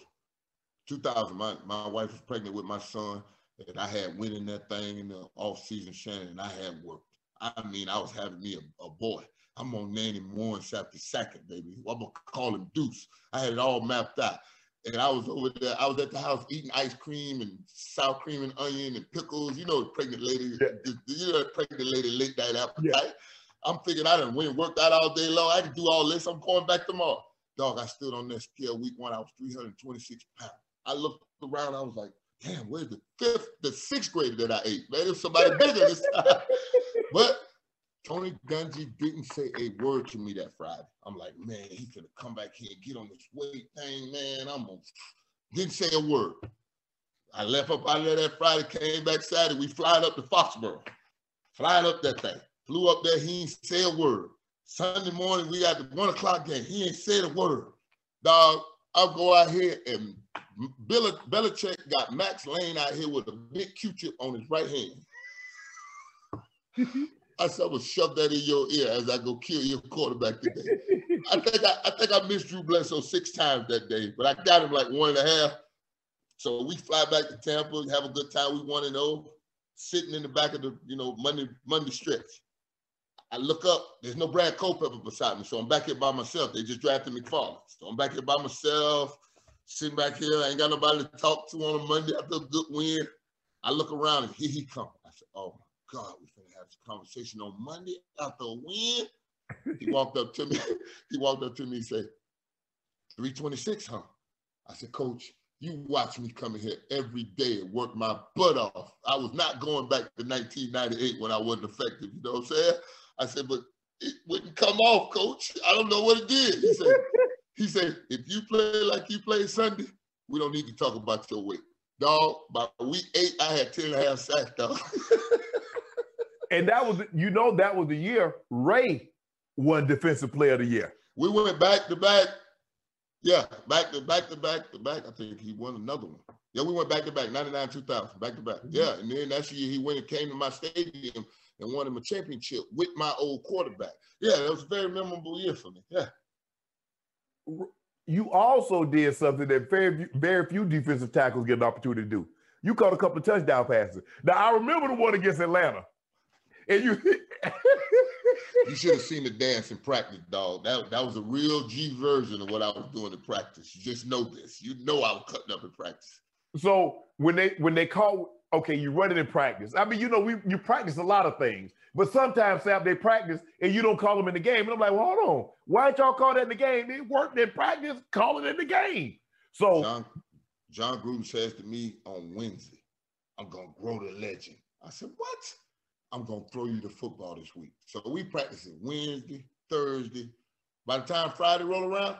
2000. My, my wife was pregnant with my son, and I had winning that thing in the off season, Shannon, and I had worked. I mean, I was having me a, a boy. I'm gonna name him Warren Sapp second, baby. I'm gonna call him Deuce. I had it all mapped out. And I was over there, I was at the house eating ice cream and sour cream and onion and pickles. You know, the pregnant lady, Yeah. the, you know, the pregnant lady late night appetite. I'm thinking I done went and worked out all day long. I can do all this. I'm going back tomorrow. Dog, I stood on that scale week one. I was 326 pounds. I looked around. I was like, damn, where's the fifth, the sixth grader that I ate? Man, there's somebody bigger this time. But Tony Dungy didn't say a word to me that Friday. I'm like, man, he's gonna come back here and get on this weight thing, man. I'm gonna didn't say a word. I left up out of there that Friday, came back Saturday. We flying up to Foxborough, flying up that thing. Flew up there, he ain't say a word. Sunday morning, we got the one o'clock game. He ain't said a word. Dog, I'll go out here and Bill Belichick got Max Lane out here with a big Q-tip on his right hand. I said, I'm gonna shove that in your ear as I go kill your quarterback today. I think I, I think I missed Drew Bledsoe six times that day, but I got him like one and a half. So we fly back to Tampa, have a good time. We one and zero, sitting in the back of the you know Monday Monday stretch. I look up, there's no Brad Culpepper beside me, so I'm back here by myself. They just drafted McFarland, so I'm back here by myself. sitting back here. I ain't got nobody to talk to on a Monday after a good win. I look around and here he come. I said, "Oh my God, we're gonna have this conversation on Monday after a win." he walked up to me. he walked up to me and said, 326, huh? I said, Coach, you watch me coming here every day and work my butt off. I was not going back to 1998 when I wasn't effective. You know what I'm saying? I said, but it wouldn't come off, Coach. I don't know what it did. He said, he said, if you play like you played Sunday, we don't need to talk about your weight. Dog, by week eight, I had 10 and a half sacks, dog. and that was, you know, that was the year Ray won Defensive Player of the Year. We went back to back yeah, back to back to back to back. I think he won another one. Yeah, we went back to back, 99, 2000, back to back. Mm-hmm. Yeah, and then that year he went and came to my stadium and won him a championship with my old quarterback. Yeah, that was a very memorable year for me. Yeah. You also did something that very, very few defensive tackles get an opportunity to do. You caught a couple of touchdown passes. Now I remember the one against Atlanta. And you you should have seen the dance in practice, dog. That, that was a real G version of what I was doing in practice. You just know this. You know I was cutting up in practice. So when they when they call, okay, you run it in practice. I mean, you know, we you practice a lot of things, but sometimes Sam, they practice and you don't call them in the game. And I'm like, well, hold on, why didn't y'all call that in the game? It worked in practice, call it in the game. So John, Jon Gruden says to me on Wednesday, I'm gonna grow the legend. I said, what? I'm gonna throw you the football this week. So we practice it Wednesday, Thursday. By the time Friday roll around,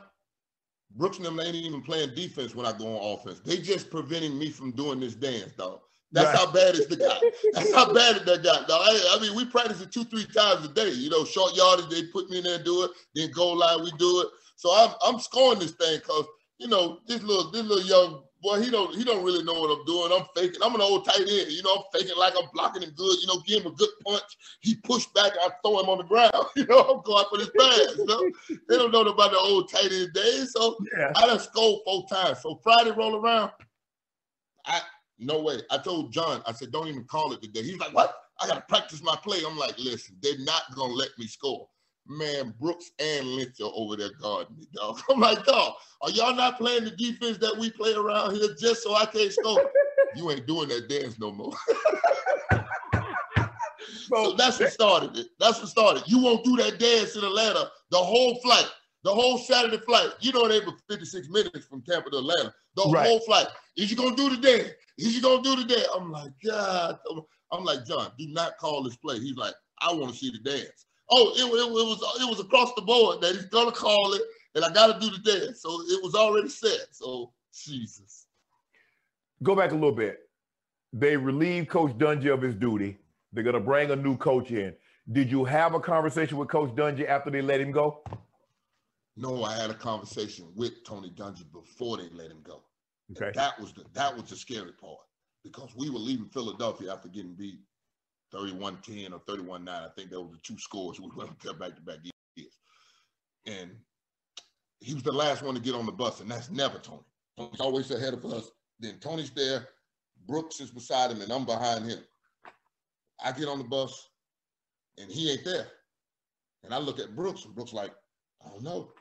Brooks and them ain't even playing defense when I go on offense. They just preventing me from doing this dance, dog. That's right. how bad is the guy. That's how bad is that guy, dog. I, I, mean, we practice it two, three times a day. You know, short yardage, they put me in there and do it. Then goal line, we do it. So I'm I'm scoring this thing because you know this little this little young boy, he don't he don't really know what I'm doing. I'm faking. I'm an old tight end. You know, I'm faking like I'm blocking him good. You know, give him a good punch. He pushed back. I throw him on the ground. You know, I'm going for this pass. You know, they don't know about the old tight end days. So yeah. I done scored four times. So Friday roll around. I no way. I told Jon, I said, don't even call it today. He's like, what? I gotta practice my play. I'm like, listen, they're not gonna let me score man, Brooks and Lynch are over there guarding me, dog. I'm like, dog, are y'all not playing the defense that we play around here just so I can't score? you ain't doing that dance no more. so that's what started it. That's what started. You won't do that dance in Atlanta the whole flight, the whole Saturday flight. You know they were 56 minutes from Tampa to Atlanta. The right. whole flight. Is you gonna do the dance? Is you gonna do the dance? I'm like, God. I'm like, Jon, do not call this play. He's like, I want to see the dance. Oh, it, it, it, was it was across the board that he's gonna call it, and I got to do the dance. So it was already set. So Jesus. Go back a little bit. They relieved Coach Dungy of his duty. They're gonna bring a new coach in. Did you have a conversation with Coach Dungy after they let him go? No, I had a conversation with Tony Dungy before they let him go. Okay. And that was the that was the scary part because we were leaving Philadelphia after getting beat 31-10 or 31-9. I think that was the two scores we went back to back years. And he was the last one to get on the bus, and that's never Tony. Tony's always ahead of us. Then Tony's there, Brooks is beside him, and I'm behind him. I get on the bus, and he ain't there. And I look at Brooks, and Brooks like, I don't know.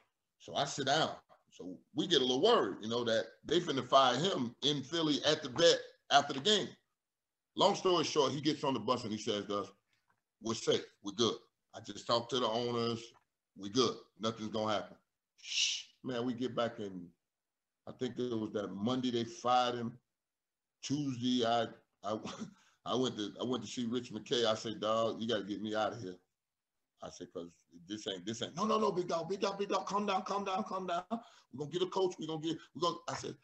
So I sit down. So we get a little worried, you know, that they finna fire him in Philly at the vet after the game. Long story short, he gets on the bus and he says to us, we're safe, we're good. I just talked to the owners, we good, nothing's gonna happen. Shh, man, we get back in, I think it was that Monday they fired him. Tuesday, I I I went to I went to see Rich McKay. I said, dog, you gotta get me out of here. I said, cause this ain't this ain't no no no big dog, big dog, big dog, calm down, calm down, calm down. We're gonna get a coach, we're gonna get we're gonna I said,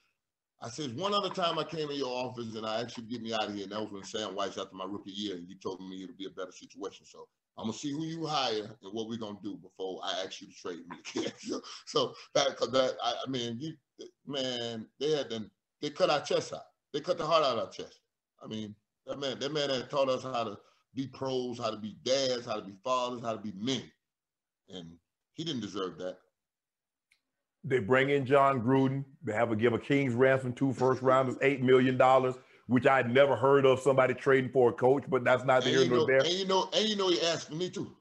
I said, one other time I came in your office and I asked you to get me out of here, and that was when Sam Wyche after my rookie year, and you told me it'll be a better situation. So I'm gonna see who you hire and what we're gonna do before I ask you to trade me again. so, so that, that, I, I, mean, you, man, they had them, they cut our chest out. They cut the heart out of our chest. I mean, that man, that man had taught us how to be pros, how to be dads, how to be fathers, how to be men, and he didn't deserve that. They bring in Jon Gruden. They have a give a king's ransom, two first rounders, eight million dollars, which I'd never heard of somebody trading for a coach, but that's not the here nor there. And you know, and you know, he asked for me too.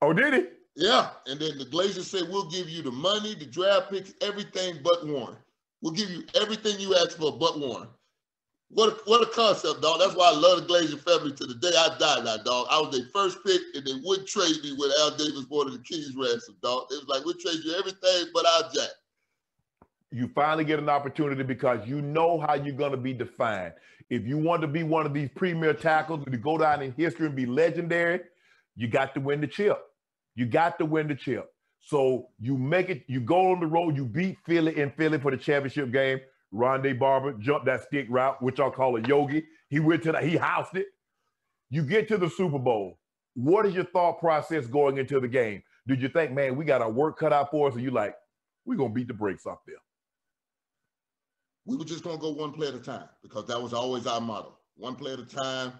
Oh, did he? Yeah, and then the Glazers said we'll give you the money, the draft picks, everything but Warren. We'll give you everything you ask for but Warren. What a, what a concept, dog. That's why I love the Glazer family to the day I die now, dog. I was their first pick, and they wouldn't trade me when Al Davis wanted the Keys ransom, dog. It was like, we'll trade you everything but our Jack. You finally get an opportunity because you know how you're going to be defined. If you want to be one of these premier tackles to go down in history and be legendary, you got to win the chip. You got to win the chip. So you make it, you go on the road, you beat Philly in Philly for the championship game. Rondé Barber jumped that stick route, which I'll call a yogi. He went to that, he housed it. You get to the Super Bowl. What is your thought process going into the game? Did you think, man, we got our work cut out for us? Or you like, we're gonna beat the brakes off there? We were just gonna go one play at a time because that was always our motto. One play at a time.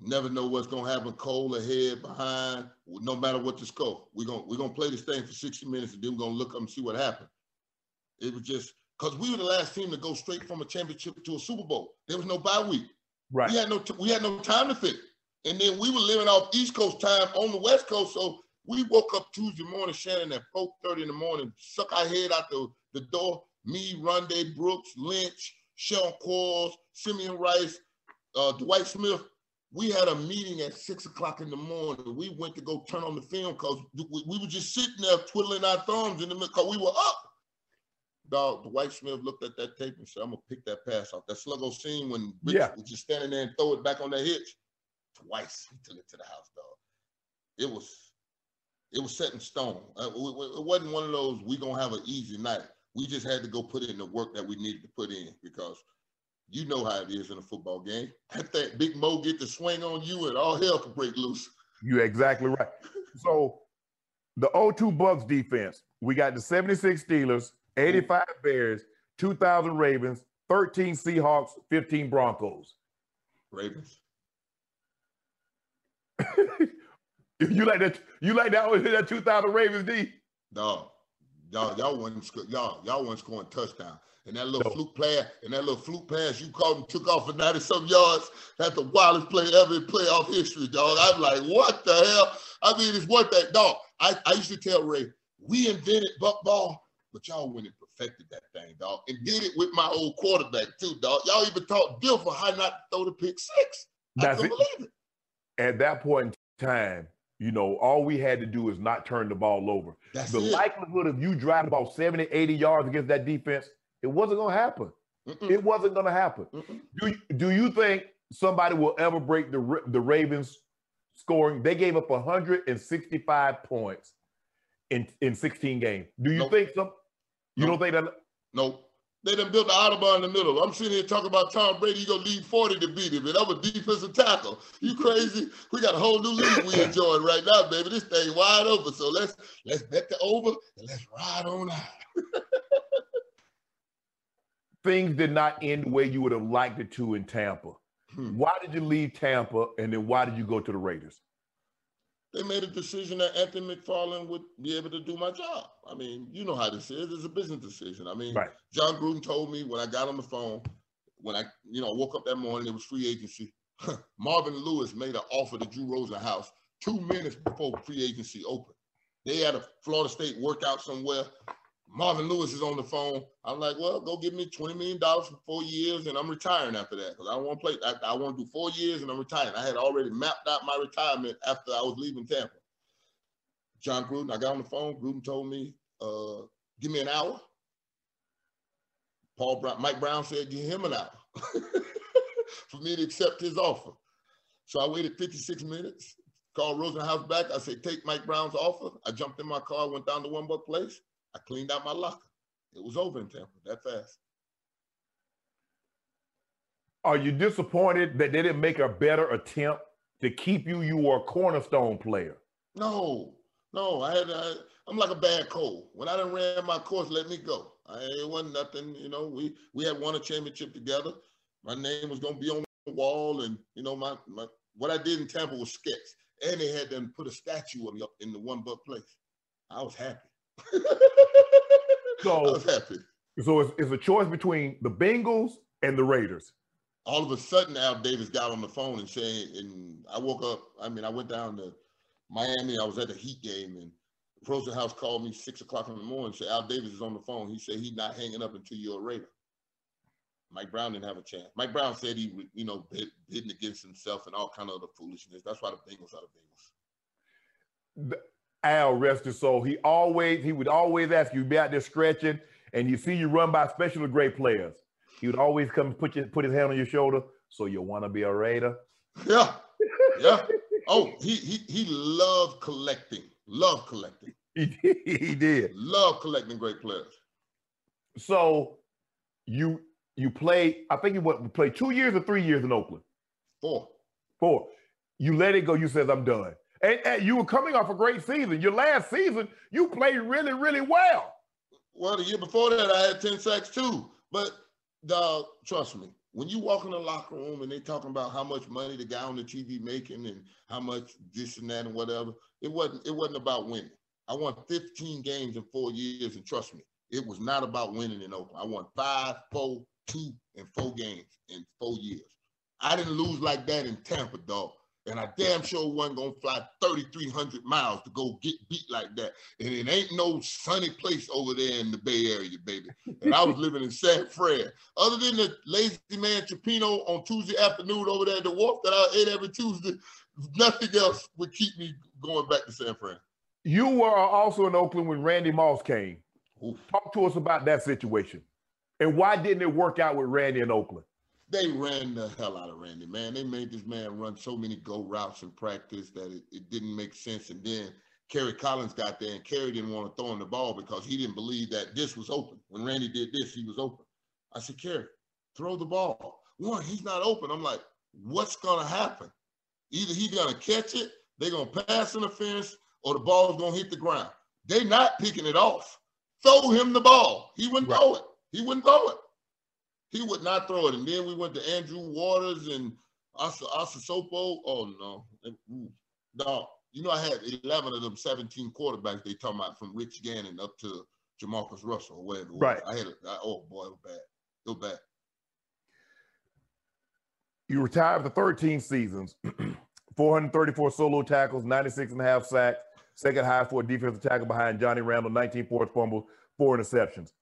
Never know what's gonna happen. Cold ahead, behind. No matter what the score, we're gonna we're gonna play this thing for 60 minutes, and then we're gonna look up and see what happened. It was just because we were the last team to go straight from a championship to a Super Bowl. There was no bye week. Right. We had no t- we had no time to think. And then we were living off East Coast time on the West Coast. So we woke up Tuesday morning, Shannon, at 4:30 in the morning, suck our head out the, the door. Me, Rondé Brooks, Lynch, Sean Quarles, Simeon Rice, uh, Dwight Smith. We had a meeting at six o'clock in the morning. We went to go turn on the film because we, we were just sitting there twiddling our thumbs in the middle because we were up dog, Dwight Smith looked at that tape and said, I'm gonna pick that pass off. That sluggo scene when Rich Yeah. was just standing there and throw it back on that hitch. Twice he took it to the house, dog. It was it was set in stone. Uh, it, wasn't one of those we gonna have an easy night. We just had to go put in the work that we needed to put in because you know how it is in a football game. That thing, Big Mo get the swing on you and all hell can break loose. You're exactly right. So the 0-2 Bucs defense, we got the 76 Steelers, 85 Bears, 2,000 Ravens, 13 Seahawks, 15 Broncos. Ravens. you like that? You like that? That 2,000 Ravens D? Dog, y'all, y'all wasn't y'all, y'all wasn't scoring touchdown. And that little No. fluke play, and that little fluke pass you caught and took off for 90 some yards. That's the wildest play ever in playoff history, dog. I'm like, what the hell? I mean, it's what that dog. I, I used to tell Ray, we invented buck ball, but y'all went and perfected that thing, dog. And did it with my old quarterback, too, dog. Y'all even taught Dilfer how not to throw the pick six. I That's couldn't it. believe it. At that point in time, you know, all we had to do is not turn the ball over. That's the it. likelihood of you driving about 70, 80 yards against that defense, it wasn't going to happen. Mm-mm, It wasn't going to happen. mm-mm. Do you, do you think somebody will ever break the the Ravens scoring? They gave up 165 points in in 16 games. Do you Nope. think some? You Nope. don't think that? Nope. They done built the Autobahn in the middle. I'm sitting here talking about Tom Brady. You gonna lead 40 to beat him, and I'm a defensive tackle. You crazy? We got a whole new league we enjoying right now, baby. This thing wide open. So let's let's bet the over and let's ride on out. Things did not end the way you would have liked it to in Tampa. Hmm. Why did you leave Tampa, and then why did you go to the Raiders? They made a decision that Anthony McFarland would be able to do my job. I mean, you know how this is. It's a business decision. I mean, Right. Jon Gruden told me when I got on the phone, when I, you know, woke up that morning, it was free agency. Marvin Lewis made an offer to Drew Rosenhaus two minutes before free agency opened. They had a Florida State workout somewhere. Marvin Lewis is on the phone. I'm like, well, go give me $20 million for four years and I'm retiring after that because I want to play. I, I want to do four years and I'm retiring. I had already mapped out my retirement after I was leaving Tampa. Jon Gruden, I got on the phone. Gruden told me, uh, give me an hour. Paul Brown, Mike Brown said, give him an hour for me to accept his offer. So I waited 56 minutes, called Rosenhaus back. I said, take Mike Brown's offer. I jumped in my car, went down to One Place. I cleaned out my locker. It was over in Tampa that fast. Are you disappointed that they didn't make a better attempt to keep you? You were a cornerstone player. No, no, I had, I, I'm like a bad cold. When I done ran my course, let me go. I, it wasn't nothing, you know, we, we had won a championship together. My name was going to be on the wall and, you know, my, my, what I did in Tampa was sketch. And they had them put a statue of me up in the one buck place. I was happy. I So, was happy. so it's, it's a choice between the Bengals and the Raiders. all of a sudden Al Davis got on the phone and saying, and I woke up, I mean, I went down to Miami, I was at the Heat game, and Rosenhaus called me six o'clock in the morning. Said Al Davis is on the phone. He said he's not hanging up until you're a Raider. Mike Brown didn't have a chance. Mike Brown said he, you know, bid, bidding against himself and all kind of other foolishness. That's why the Bengals are the Bengals. Al, rest his soul. He always, he would always ask you, be out there stretching, and you see you run by special great players. He would always come put your, put his hand on your shoulder. So you want to be a Raider? Yeah, yeah. Oh, he he he loved collecting. Loved collecting. He did. He did. Love collecting great players. So you you play, I think you went play two years or three years in Oakland. Four. Four. You let it go. You says I'm done. And, and, you were coming off a great season. Your last season, you played really, really well. Well, the year before that, I had 10 sacks too. But dog, trust me, when you walk in the locker room and they talking about how much money the guy on the TV making and how much this and that and whatever, it wasn't it wasn't about winning. I won 15 games in four years, and trust me, it was not about winning in Oakland. I won five, four, two, and four games in four years. I didn't lose like that in Tampa, dog. And I damn sure wasn't gonna fly 3,300 miles to go get beat like that. And it ain't no sunny place over there in the Bay Area, baby. And I was living in San Fran. Other than the lazy man cioppino on Tuesday afternoon over there at the wharf that I ate every Tuesday, nothing else would keep me going back to San Fran. You were also in Oakland when Randy Moss came. Oof. Talk to us about that situation. And why didn't it work out with Randy in Oakland? They ran the hell out of Randy, man. They made this man run so many go routes in practice that it, it didn't make sense. And then Kerry Collins got there, and Kerry didn't want to throw him the ball because he didn't believe that this was open. When Randy did this, he was open. I said, Kerry, throw the ball. One, he's not open. I'm like, what's gonna happen? Either he's gonna catch it, they're gonna pass interference, or the ball's gonna hit the ground. They're not picking it off. Throw him the ball. He wouldn't right. throw it. He wouldn't throw it. He would not throw it. And then we went to Andrew Waters and Asa, Asa Sopo. Oh, no. No. You know, I had 11 of them 17 quarterbacks they talking about from Rich Gannon up to JaMarcus Russell or whatever. Right. I had, a, I, oh, boy, it was bad. It was bad. You retired for 13 seasons, 434 solo tackles, 96 and a half sacks, second high for a defensive tackle behind Johnny Randle, 19 forced fumbles, four interceptions.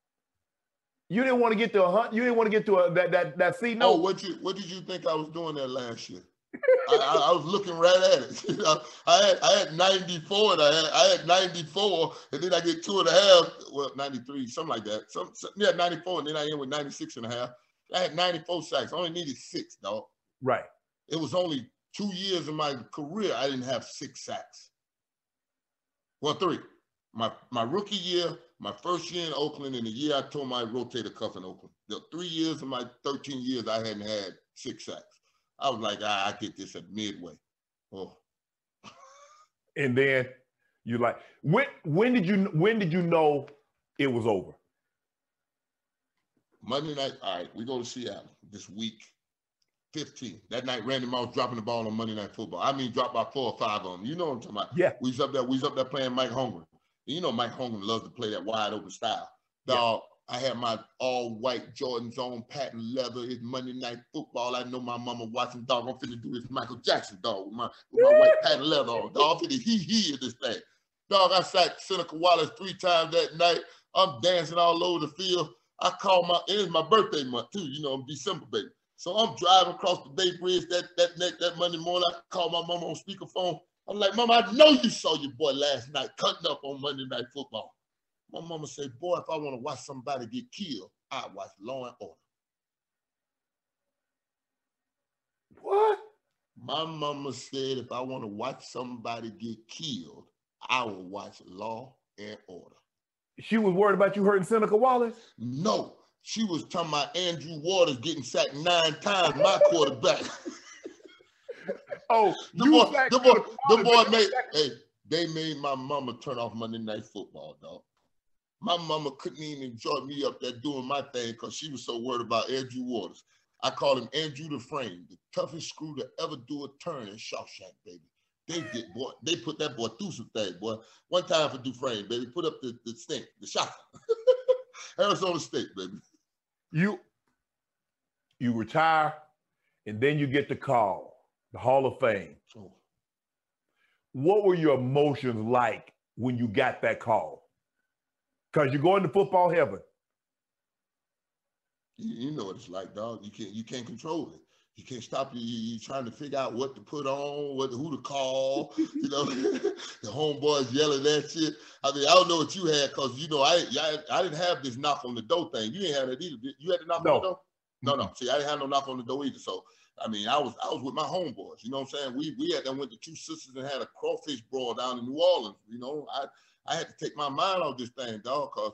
You didn't want to get to a hunt. You didn't want to get to a that that that C oh, note. Oh, what you what did you think I was doing there last year? I, I, I, was looking right at it. I had I had 94 and I had I had 94 and then I get two and a half, well 93, something like that. Some, some yeah, 94 and then I end with 96 and a half. I had 94 sacks. I only needed six, dog. Right. It was only two years of my career I didn't have six sacks. Well, three. My my rookie year, my first year in Oakland and the year I tore my rotator cuff in Oakland. The three years of my 13 years, I hadn't had six sacks. I was like, ah, I get this at midway. Oh. and then you like when when did you when did you know it was over? Monday night. All right, we go to Seattle this week. 15. That night, Randy Moss dropping the ball on Monday Night Football. I mean, dropped by four or five on them. You know what I'm talking about? Yeah. We was up there. We was up there playing Mike Holmgren. You know Mike Holmgren loves to play that wide open style. Dog, yeah. I had my all white Jordans on, patent leather. It's Monday night football. I know my mama watching. Dog, I'm finna do this Michael Jackson dog with my, with my white patent leather on. Dog, I'm finna he he this thing. Dog, I sat Seneca Wallace three times that night. I'm dancing all over the field. I call my it's my birthday month too. You know, I'm December baby. So I'm driving across the Bay Bridge that that that, that Monday morning. I call my mama on speakerphone. I'm like, Mama, I know you saw your boy last night cutting up on Monday Night Football. My mama said, Boy, if I want to watch somebody get killed, I watch Law and Order. What? My mama said, if I want to watch somebody get killed, I will watch Law and Order. She was worried about you hurting Seneca Wallace? No. She was talking about Andrew Waters getting sacked nine times, my quarterback. Oh, the boy, the boy, the boy made. Hey, they made my mama turn off Monday Night Football, dog. My mama couldn't even enjoy me up there doing my thing because she was so worried about Andrew Waters. I call him Andrew Dufresne, the toughest screw to ever do a turn in Shawshank, baby. They get boy, they put that boy through some things, boy. One time for Dufresne, baby. Put up the, the stink, the shot. Arizona State, baby. You you retire and then you get the call the Hall of Fame. Oh. What were your emotions like when you got that call? Because you're going to football heaven. You, you know what it's like, dog. You can't you can't control it. You can't stop you. You, are trying to figure out what to put on, what who to call. You know, the homeboys yelling that shit. I mean, I don't know what you had because you know I, I I didn't have this knock on the door thing. You didn't have that either. You had the knock no. on the door. No, no. See, I didn't have no knock on the door either. So I mean, I was I was with my homeboys. You know what I'm saying? We we had then went to two sisters and had a crawfish brawl down in New Orleans. You know, I I had to take my mind off this thing, dog, because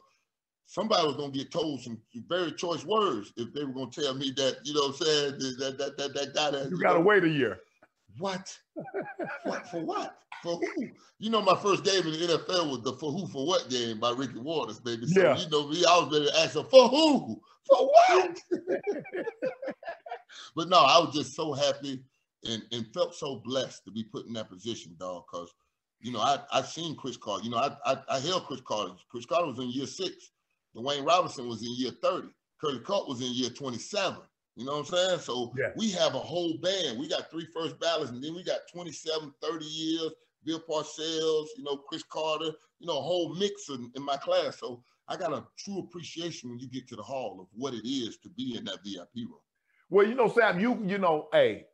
somebody was gonna get told some very choice words if they were gonna tell me that, you know what I'm saying, that that that, that guy that you, you gotta know, wait a year. What? what for what? For who? You know, my first game in the NFL was the for who for what game by Ricky Watters, baby. So yeah. you know me, I was ready to ask him for who? For what? but no, I was just so happy and, and felt so blessed to be put in that position, dog, because you know, I I seen Cris Carter. You know, I I, I held Cris Carter. Cris Carter was in year six. Dwayne Robinson was in year 30. Curley Culp was in year 27. You know what I'm saying? So yeah. we have a whole band. We got three first ballots, and then we got 27, 30 years, Bill Parcells, you know, Cris Carter, you know, a whole mix in, in my class. So I got a true appreciation when you get to the hall of what it is to be in that VIP room. Well, you know, Sam, you you know, hey,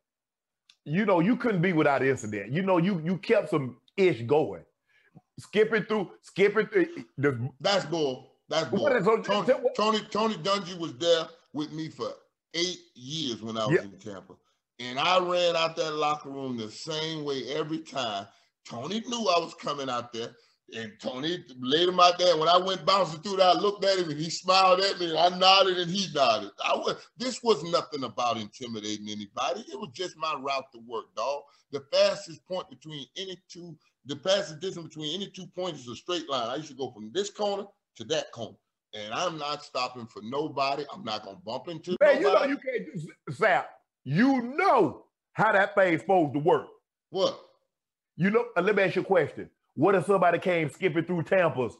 you know, you couldn't be without incident. You know, you you kept some ish going, skipping through, skipping through the that's bull. That's bull. What is, Tony, Tony Tony Dungy was there with me for eight years when I was in Tampa. And I ran out that locker room the same way every time. Tony knew I was coming out there. And Tony laid him out there. When I went bouncing through that, I looked at him and he smiled at me. And I nodded and he nodded. I was, this was nothing about intimidating anybody. It was just my route to work, dog. The fastest point between any two, the fastest distance between any two points is a straight line. I used to go from this corner to that corner. And I'm not stopping for nobody. I'm not gonna bump into Man, nobody. you know you can't do Sapp. You know how that thing's supposed to work. What? You know, uh, let me ask you a question. What if somebody came skipping through Tampa's?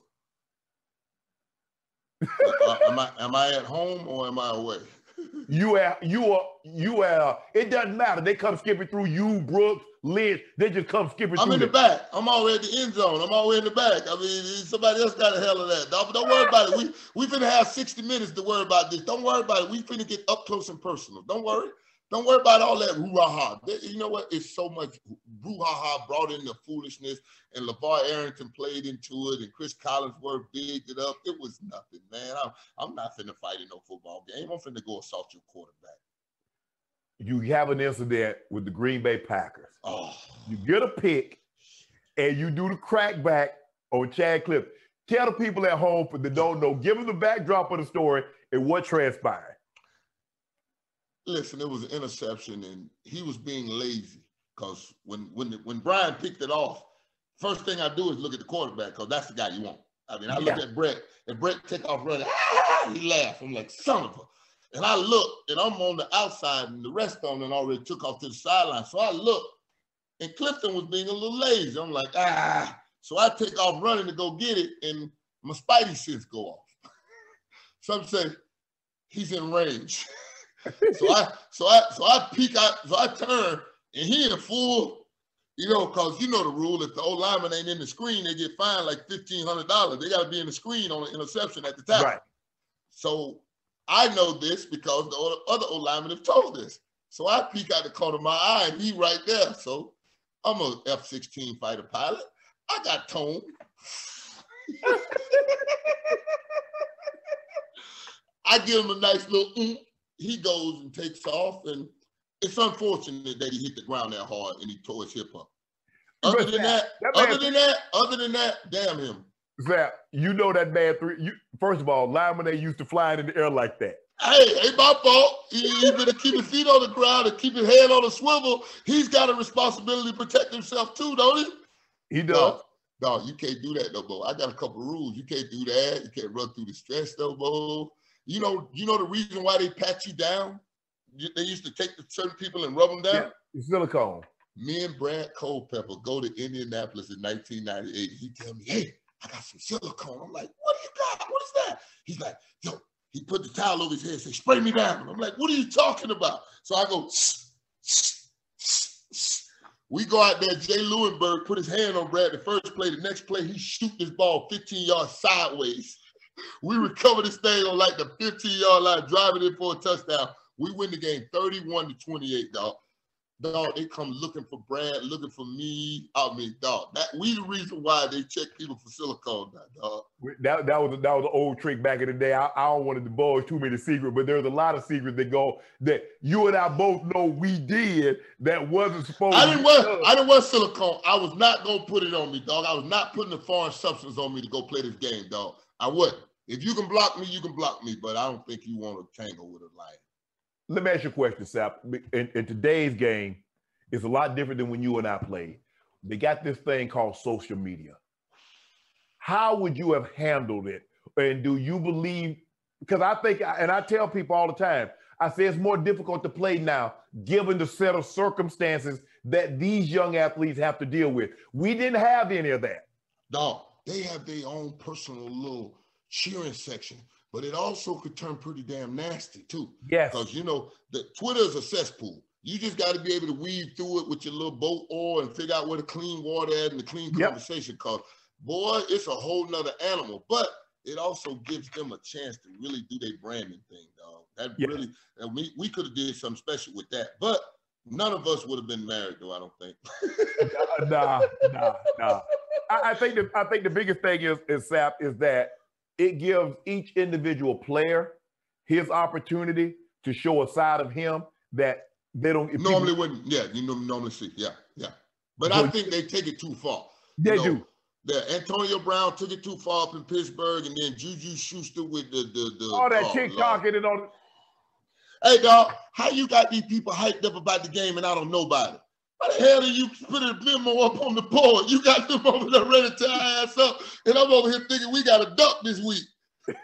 uh, am I am I at home or am I away? you are you are you are it doesn't matter. They come skipping through you, Brooks, Lynch. They just come skipping through. I'm in the back. I'm already in the end zone. I'm already in the back. I mean, somebody else got a hell of that. Don't, don't worry about it. We we finna have 60 minutes to worry about this. Don't worry about it. We finna get up close and personal. Don't worry. Don't worry about all that hoo-ha-ha. You know what? It's so much hoo-ha-ha brought in the foolishness, and LaVar Arrington played into it, and Cris Collinsworth bigged it up. It was nothing, man. I'm, I'm not finna fight in no football game. I'm finna go assault your quarterback. You have an incident with the Green Bay Packers. Oh. You get a pick, and you do the crackback on Chad Cliff. Tell the people at home for the don't know, give them the backdrop of the story and what transpired. Listen, it was an interception, and he was being lazy because when when when Brian picked it off, first thing I do is look at the quarterback because that's the guy you want. I mean, I look at Brett, and Brett take off running. Ah, he laughed. I'm like, son of a. And I look, and I'm on the outside, and the rest of them already took off to the sideline. So I look, and Clifton was being a little lazy. I'm like, ah. So I take off running to go get it, and my spidey sense go off. Some say he's in range. so I so I so I peek out, so I turn and he in full, you know, cause you know the rule. If the old lineman ain't in the screen, they get fined like fifteen hundred dollars. They got to be in the screen on an interception at the time. Right. So I know this because the other old lineman have told this. So I peek out the corner of my eye and he right there. So I'm a F-16 fighter pilot. I got tone. I give him a nice little mm, he goes and takes off, and it's unfortunate that he hit the ground that hard and he tore his hip up. Other than that, that other than that, other than that, damn him. Sapp, you know that man three. You, first of all, linemen they used to fly in the air like that. Hey, ain't my fault. He, he better keep his feet on the ground and keep his head on a swivel. He's got a responsibility to protect himself too, don't he? He does. No, no you can't do that no more. I got a couple rules. You can't do that. You can't run through the stretch no more. You know, you know the reason why they pat you down? They used to take the certain people and rub them down. Yeah, silicone. Me and Brad Culpepper go to Indianapolis in 1998. He tell me, "Hey, I got some silicone." I'm like, "What do you got? What is that?" He's like, "Yo." He put the towel over his head, and say, "Spray me down." I'm like, "What are you talking about?" So I go. We go out there, Jay Leeuwenburg put his hand on Brad the first play. The next play, he shoot this ball 15 yards sideways. We recover this thing on like the 15 yard line, driving it for a touchdown. We win the game 31 to 28, dog dog, they come looking for Brad, looking for me. I mean, dog, that we the reason why they check people for silicone, dog. That, that was that was an old trick back in the day. I, I don't want to divulge too many secrets, but there's a lot of secrets that go that you and I both know we did that wasn't supposed. I didn't wear I didn't wear silicone. I was not gonna put it on me, dog. I was not putting a foreign substance on me to go play this game, dog. I wouldn't. If you can block me, you can block me, but I don't think you want to tangle with a lion let me ask you a question, Sapp. In, in, today's game, it's a lot different than when you and I played. They got this thing called social media. How would you have handled it? And do you believe? Because I think, and I tell people all the time, I say it's more difficult to play now, given the set of circumstances that these young athletes have to deal with. We didn't have any of that. No, they have their own personal little cheering section but it also could turn pretty damn nasty too. Yeah. Because you know, the Twitter is a cesspool. You just got to be able to weave through it with your little boat oar and figure out where the clean water at and the clean yep. conversation. Cause boy, it's a whole nother animal. But it also gives them a chance to really do their branding thing, dog. That yep. really, and we, we could have did something special with that. But none of us would have been married, though. I don't think. nah, nah, nah. I, I think the I think the biggest thing is is Sapp is that it gives each individual player his opportunity to show a side of him that they don't normally people, wouldn't. Yeah, you know, normally see. Yeah, yeah. But I think they take it too far. They you know, do. The Antonio Brown took it too far up in Pittsburgh, and then Juju Schuster with the the, the all that oh, TikTok and all. Hey dog, how you got these people hyped up about the game and I don't know about it? Why the hell did you put a memo up on the board? You got them over there ready to ass up, and I'm over here thinking we got a duck this week.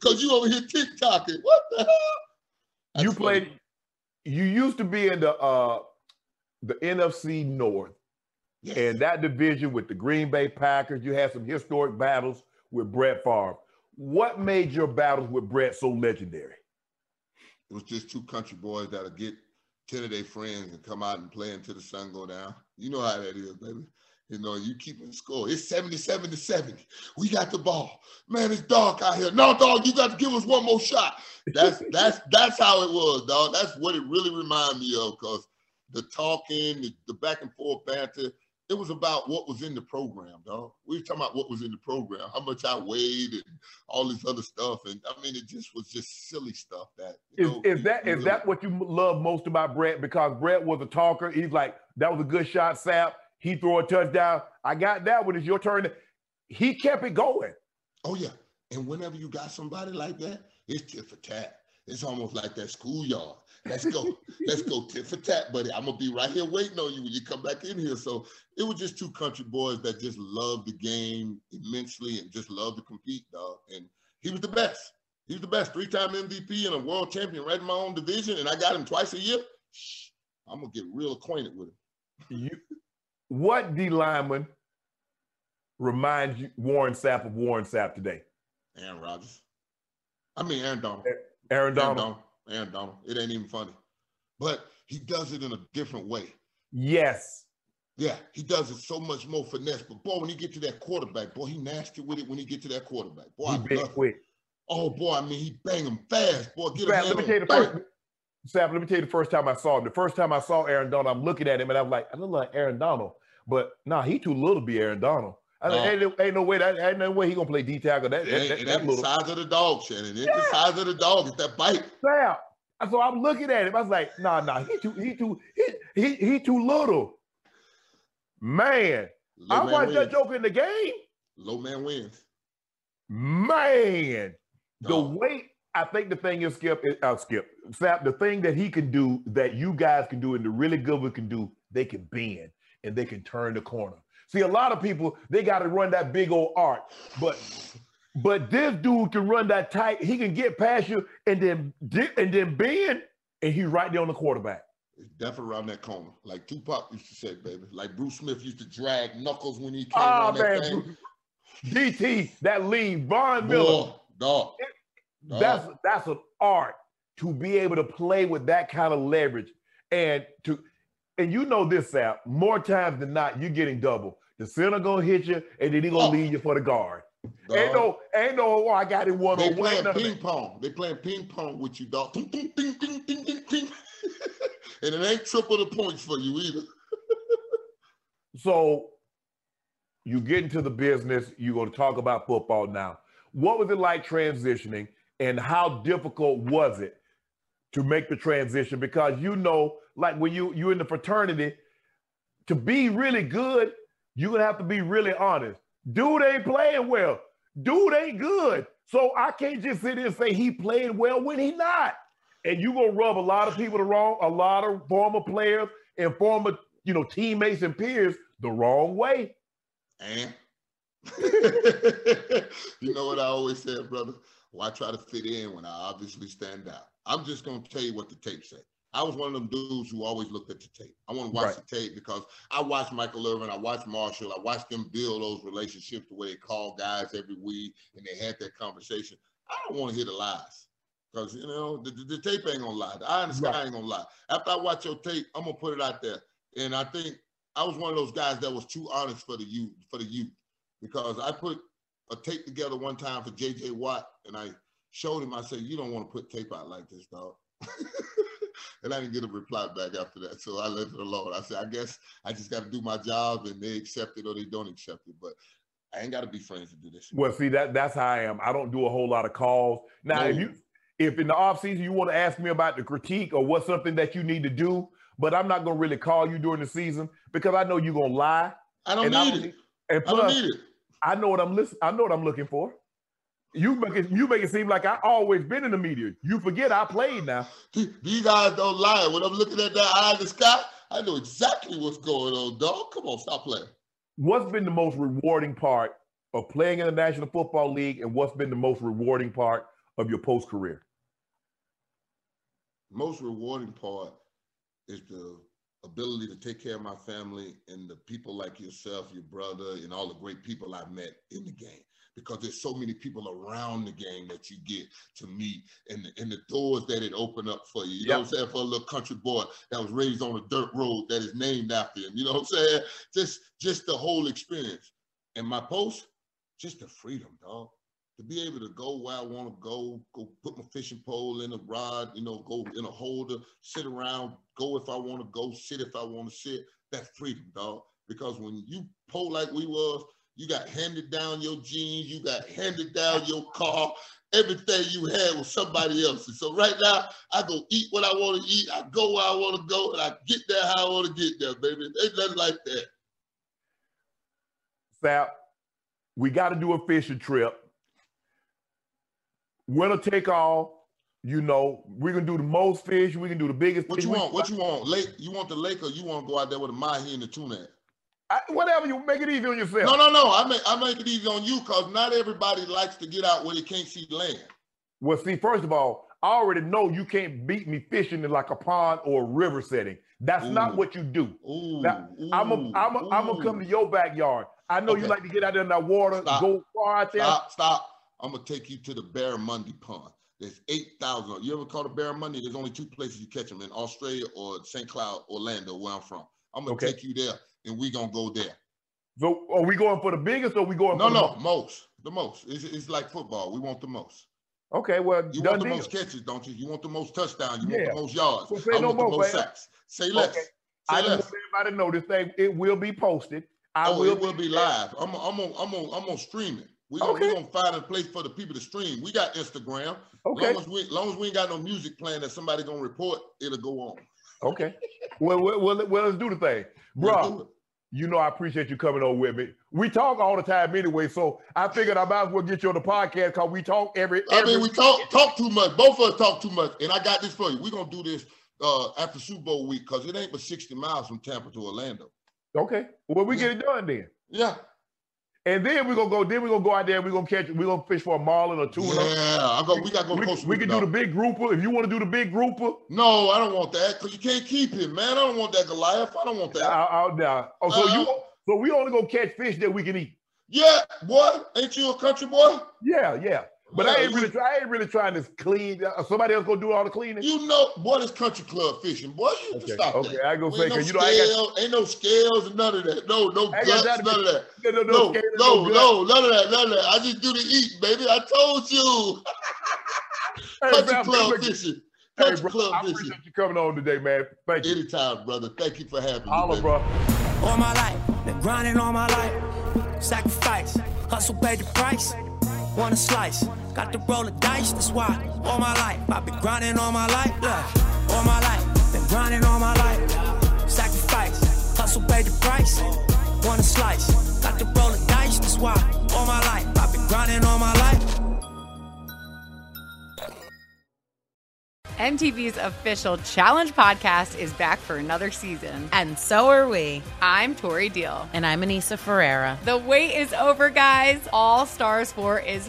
Cause you over here TikToking. What the hell? That's you played. Funny. You used to be in the uh the NFC North, yes. and that division with the Green Bay Packers. You had some historic battles with Brett Favre. What made your battles with Brett so legendary? It was just two country boys that'll get 10 of their friends and come out and play until the sun go down. You know how that is, baby. You know, you keep keeping score. It's 77 to 70. We got the ball. Man, it's dark out here. No, dog, you got to give us one more shot. That's that's that's how it was, dog. That's what it really reminded me of, because the talking, the, the back and forth banter, it was about what was in the program, dog. We were talking about what was in the program, how much I weighed, and all this other stuff. And I mean, it just was just silly stuff. That is, know, is that is really, that what you love most about Brett? Because Brett was a talker. He's like, that was a good shot, Sapp. He threw a touchdown. I got that one. It's your turn. He kept it going. Oh yeah. And whenever you got somebody like that, it's tit for tat. It's almost like that schoolyard. Let's go. Let's go tit for tat, buddy. I'm gonna be right here waiting on you when you come back in here. So it was just two country boys that just loved the game immensely and just loved to compete, dog. And he was the best. He was the best. Three-time MVP and a world champion right in my own division, and I got him twice a year. Shh, I'm gonna get real acquainted with him. You, what D lineman reminds you Warren Sapp of Warren Sapp today? Aaron Rodgers. I mean Aaron Donald. Aaron Donald. Aaron Donald. Aaron Donald. It ain't even funny. But he does it in a different way. Yes. Yeah, he does it so much more finesse. But boy, when he get to that quarterback, boy, he nasty with it when he get to that quarterback. Boy, he I love quick. Oh boy, I mean he bang him fast. Boy, get him. Let me tell you the first Sam, let me tell you the first time I saw him. The first time I saw Aaron Donald, I'm looking at him and I'm like, I look like Aaron Donald. But nah, he too little to be Aaron Donald. I no. ain't, ain't, no way that ain't no way he gonna play D tackle. That, that, that, that little... the size of the dog, Shannon. It's yeah. the size of the dog. It's that bite. Sam, so I'm looking at him. I was like, nah, nah, he too, he too, he he, he too little. Man, Low I man watched wins. that joke in the game. Low man wins. Man, the weight. I think the thing is Skip. Is, uh, Skip Sapp. The thing that he can do that you guys can do and the really good one can do, they can bend and they can turn the corner. See, a lot of people they got to run that big old arc, but but this dude can run that tight. He can get past you and then and then bend, and he's right there on the quarterback. Definitely around that corner, like Tupac used to say, baby. Like Bruce Smith used to drag knuckles when he came oh, man. that thing. DT, that lean, Von Miller. Dog, dog. That's that's an art to be able to play with that kind of leverage and to And you know this, Sapp, more times than not, you're getting double. The center gonna hit you, and then he gonna Oh. leave you for the guard. Ain't no, ain't no, oh, I got it one They on one. playing none ping pong. They playing ping pong with you, dog. Ding, ding, ding, ding, ding, ding, ding. and it ain't triple the points for you either. So you get into the business, you're going to talk about football now. What was it like transitioning and how difficult was it to make the transition? Because you know, like when you you're in the fraternity, to be really good, you're gonna have to be really honest. Dude ain't playing well. Dude ain't good. So I can't just sit here and say he played well when he not. And you gonna rub a lot of people the wrong, a lot of former players and former, you know, teammates and peers the wrong way. And you know what I always said, brother? Why try to fit in when I obviously stand out? I'm just gonna tell you what the tape said. I was one of them dudes who always looked at the tape. I want to watch Right. the tape because I watched Michael Irvin, I watched Marshall, I watched them build those relationships the way they call guys every week and they had that conversation. I don't want to hear the lies. Because you know, the, the, the tape ain't gonna lie. The eye in the sky Right. ain't gonna lie. After I watch your tape, I'm gonna put it out there. And I think I was one of those guys that was too honest for the youth, for the youth because I put a tape together one time for JJ Watt and I showed him, I said, You don't want to put tape out like this, dog. and I didn't get a reply back after that. So I left it alone. I said, I guess I just got to do my job and they accept it or they don't accept it. But I ain't got to be friends to do this. Well, see that that's how I am. I don't do a whole lot of calls. Now, if you if in the off season you want to ask me about the critique or what's something that you need to do, but I'm not gonna really call you during the season because I know you're gonna lie. I don't I need it. And I don't plus, need it. I know what I'm listen. I know what I'm looking for. You make it you make it seem like I always been in the media. You forget I played now. These guys don't lie. When I'm looking at that eye in the sky, I know exactly what's going on, dog. Come on, stop playing. What's been the most rewarding part of playing in the National Football League, and what's been the most rewarding part of your post career? most rewarding part is the ability to take care of my family and the people like yourself, your brother, and all the great people I've met in the game. Because there's so many people around the game that you get to meet and the, and the doors that it open up for you. You know what I'm saying? For a little country boy that was raised on a dirt road that is named after him. You know what I'm saying? Just just the whole experience. And my post, just the freedom, dog to be able to go where I want to go, go put my fishing pole in a rod, you know, go in a holder, sit around, go if I want to go, sit if I want to sit. That freedom, dog. Because when you pull like we was, you got handed down your jeans, you got handed down your car, everything you had was somebody else's. So right now, I go eat what I want to eat, I go where I want to go, and I get there how I want to get there, baby. Ain't nothing like that. Sap, we got to do a fishing trip. Winner take all. You know, we're gonna do the most fish. We can do the biggest. What fish. you want? What you want? Lake? You want the lake, or you want to go out there with a mahi and the tuna? I, whatever you make it easy on yourself. No, no, no. I make I make it easy on you because not everybody likes to get out where they can't see land. Well, see, first of all, I already know you can't beat me fishing in like a pond or a river setting. That's not what you do. Ooh, Now, I'm a, ooh, I'm a, I'm gonna come to your backyard. I know you like to get out there in that water, Stop. go far out there. Stop, stop. I'm gonna take you to the Bear Barramundi Pond. There's eight thousand. You ever caught a barramundi? There's only two places you catch them in Australia or St. Cloud, Orlando, where I'm from. I'm gonna Okay. take you there, and we gonna go there. So, are we going for the biggest or we going No, for the no, most? most, the most. It's, it's like football. We want the most. Okay, well, You want the deal. most catches, don't you? You want the most touchdowns. You Yeah. want the most yards. Well, say I no want the more, most player. sacks. Say less. Okay. Say I just less. want everybody know this thing. It will be posted. I oh, will, it will be live. I'm I'm on I'm on I'm on streaming. We gonna, Okay. we gonna find a place for the people to stream. We got Instagram. Okay, Long as we long as we ain't got no music playing that somebody gonna report, it'll go on. Okay. well, well, well, well, let's do the thing, bro. You know, I appreciate you coming on with me. We talk all the time anyway, so I figured I might as well get you on the podcast because we talk every. I mean, we talk talk too much. Both of us talk too much. And I got this for you. We're gonna do this uh after Super Bowl week because it ain't but 60 miles from Tampa to Orlando. okay. Well, we get it done then. Yeah. And then we're gonna go. Then we're gonna go out there. We're gonna catch. We're gonna fish for a marlin or tuna. Yeah. I go, we gotta go we, Costa we can do the big grouper if you want to do the big grouper. No, I don't want that because you can't keep him, man. I don't want that Goliath. I don't want that. I'll, I'll, now. Oh, so you Uh-uh. so we only gonna catch fish that we can eat. Yeah, boy, ain't you a country boy? Yeah, yeah. But Yeah, I ain't really, try, I ain't really trying to clean. Uh, somebody else gonna do all the cleaning. You know, boy, this country club fishing, boy. You Okay, stop okay, that. I gonna Ain't say, no 'cause you know, I got- ain't no scales and none of that. No, no I guts, got none of that. no, no, no, No, skating, no, no, none of that, none of that. I just do the eating, baby. I told you. Hey, Country man, club look- fishing. Hey, Country bro, club I fishing. you coming on today, man. Thank you. Anytime, brother. Thank you for having me. Holla, baby. bro. All my life, been grinding all my life. Sacrifice, hustle paid the price. Want a slice, got to roll the dice. That's why all my life I've been grinding all my life. Look, all my life, been grinding all my life. Sacrifice, hustle paid the price. Want a slice, got to roll the dice. That's why all my life I've been grinding all my life. MTV's official Challenge podcast is back for another season. And so are we. I'm Tori Deal. And I'm Aneesa Ferreira. The wait is over, guys. All Stars 4 is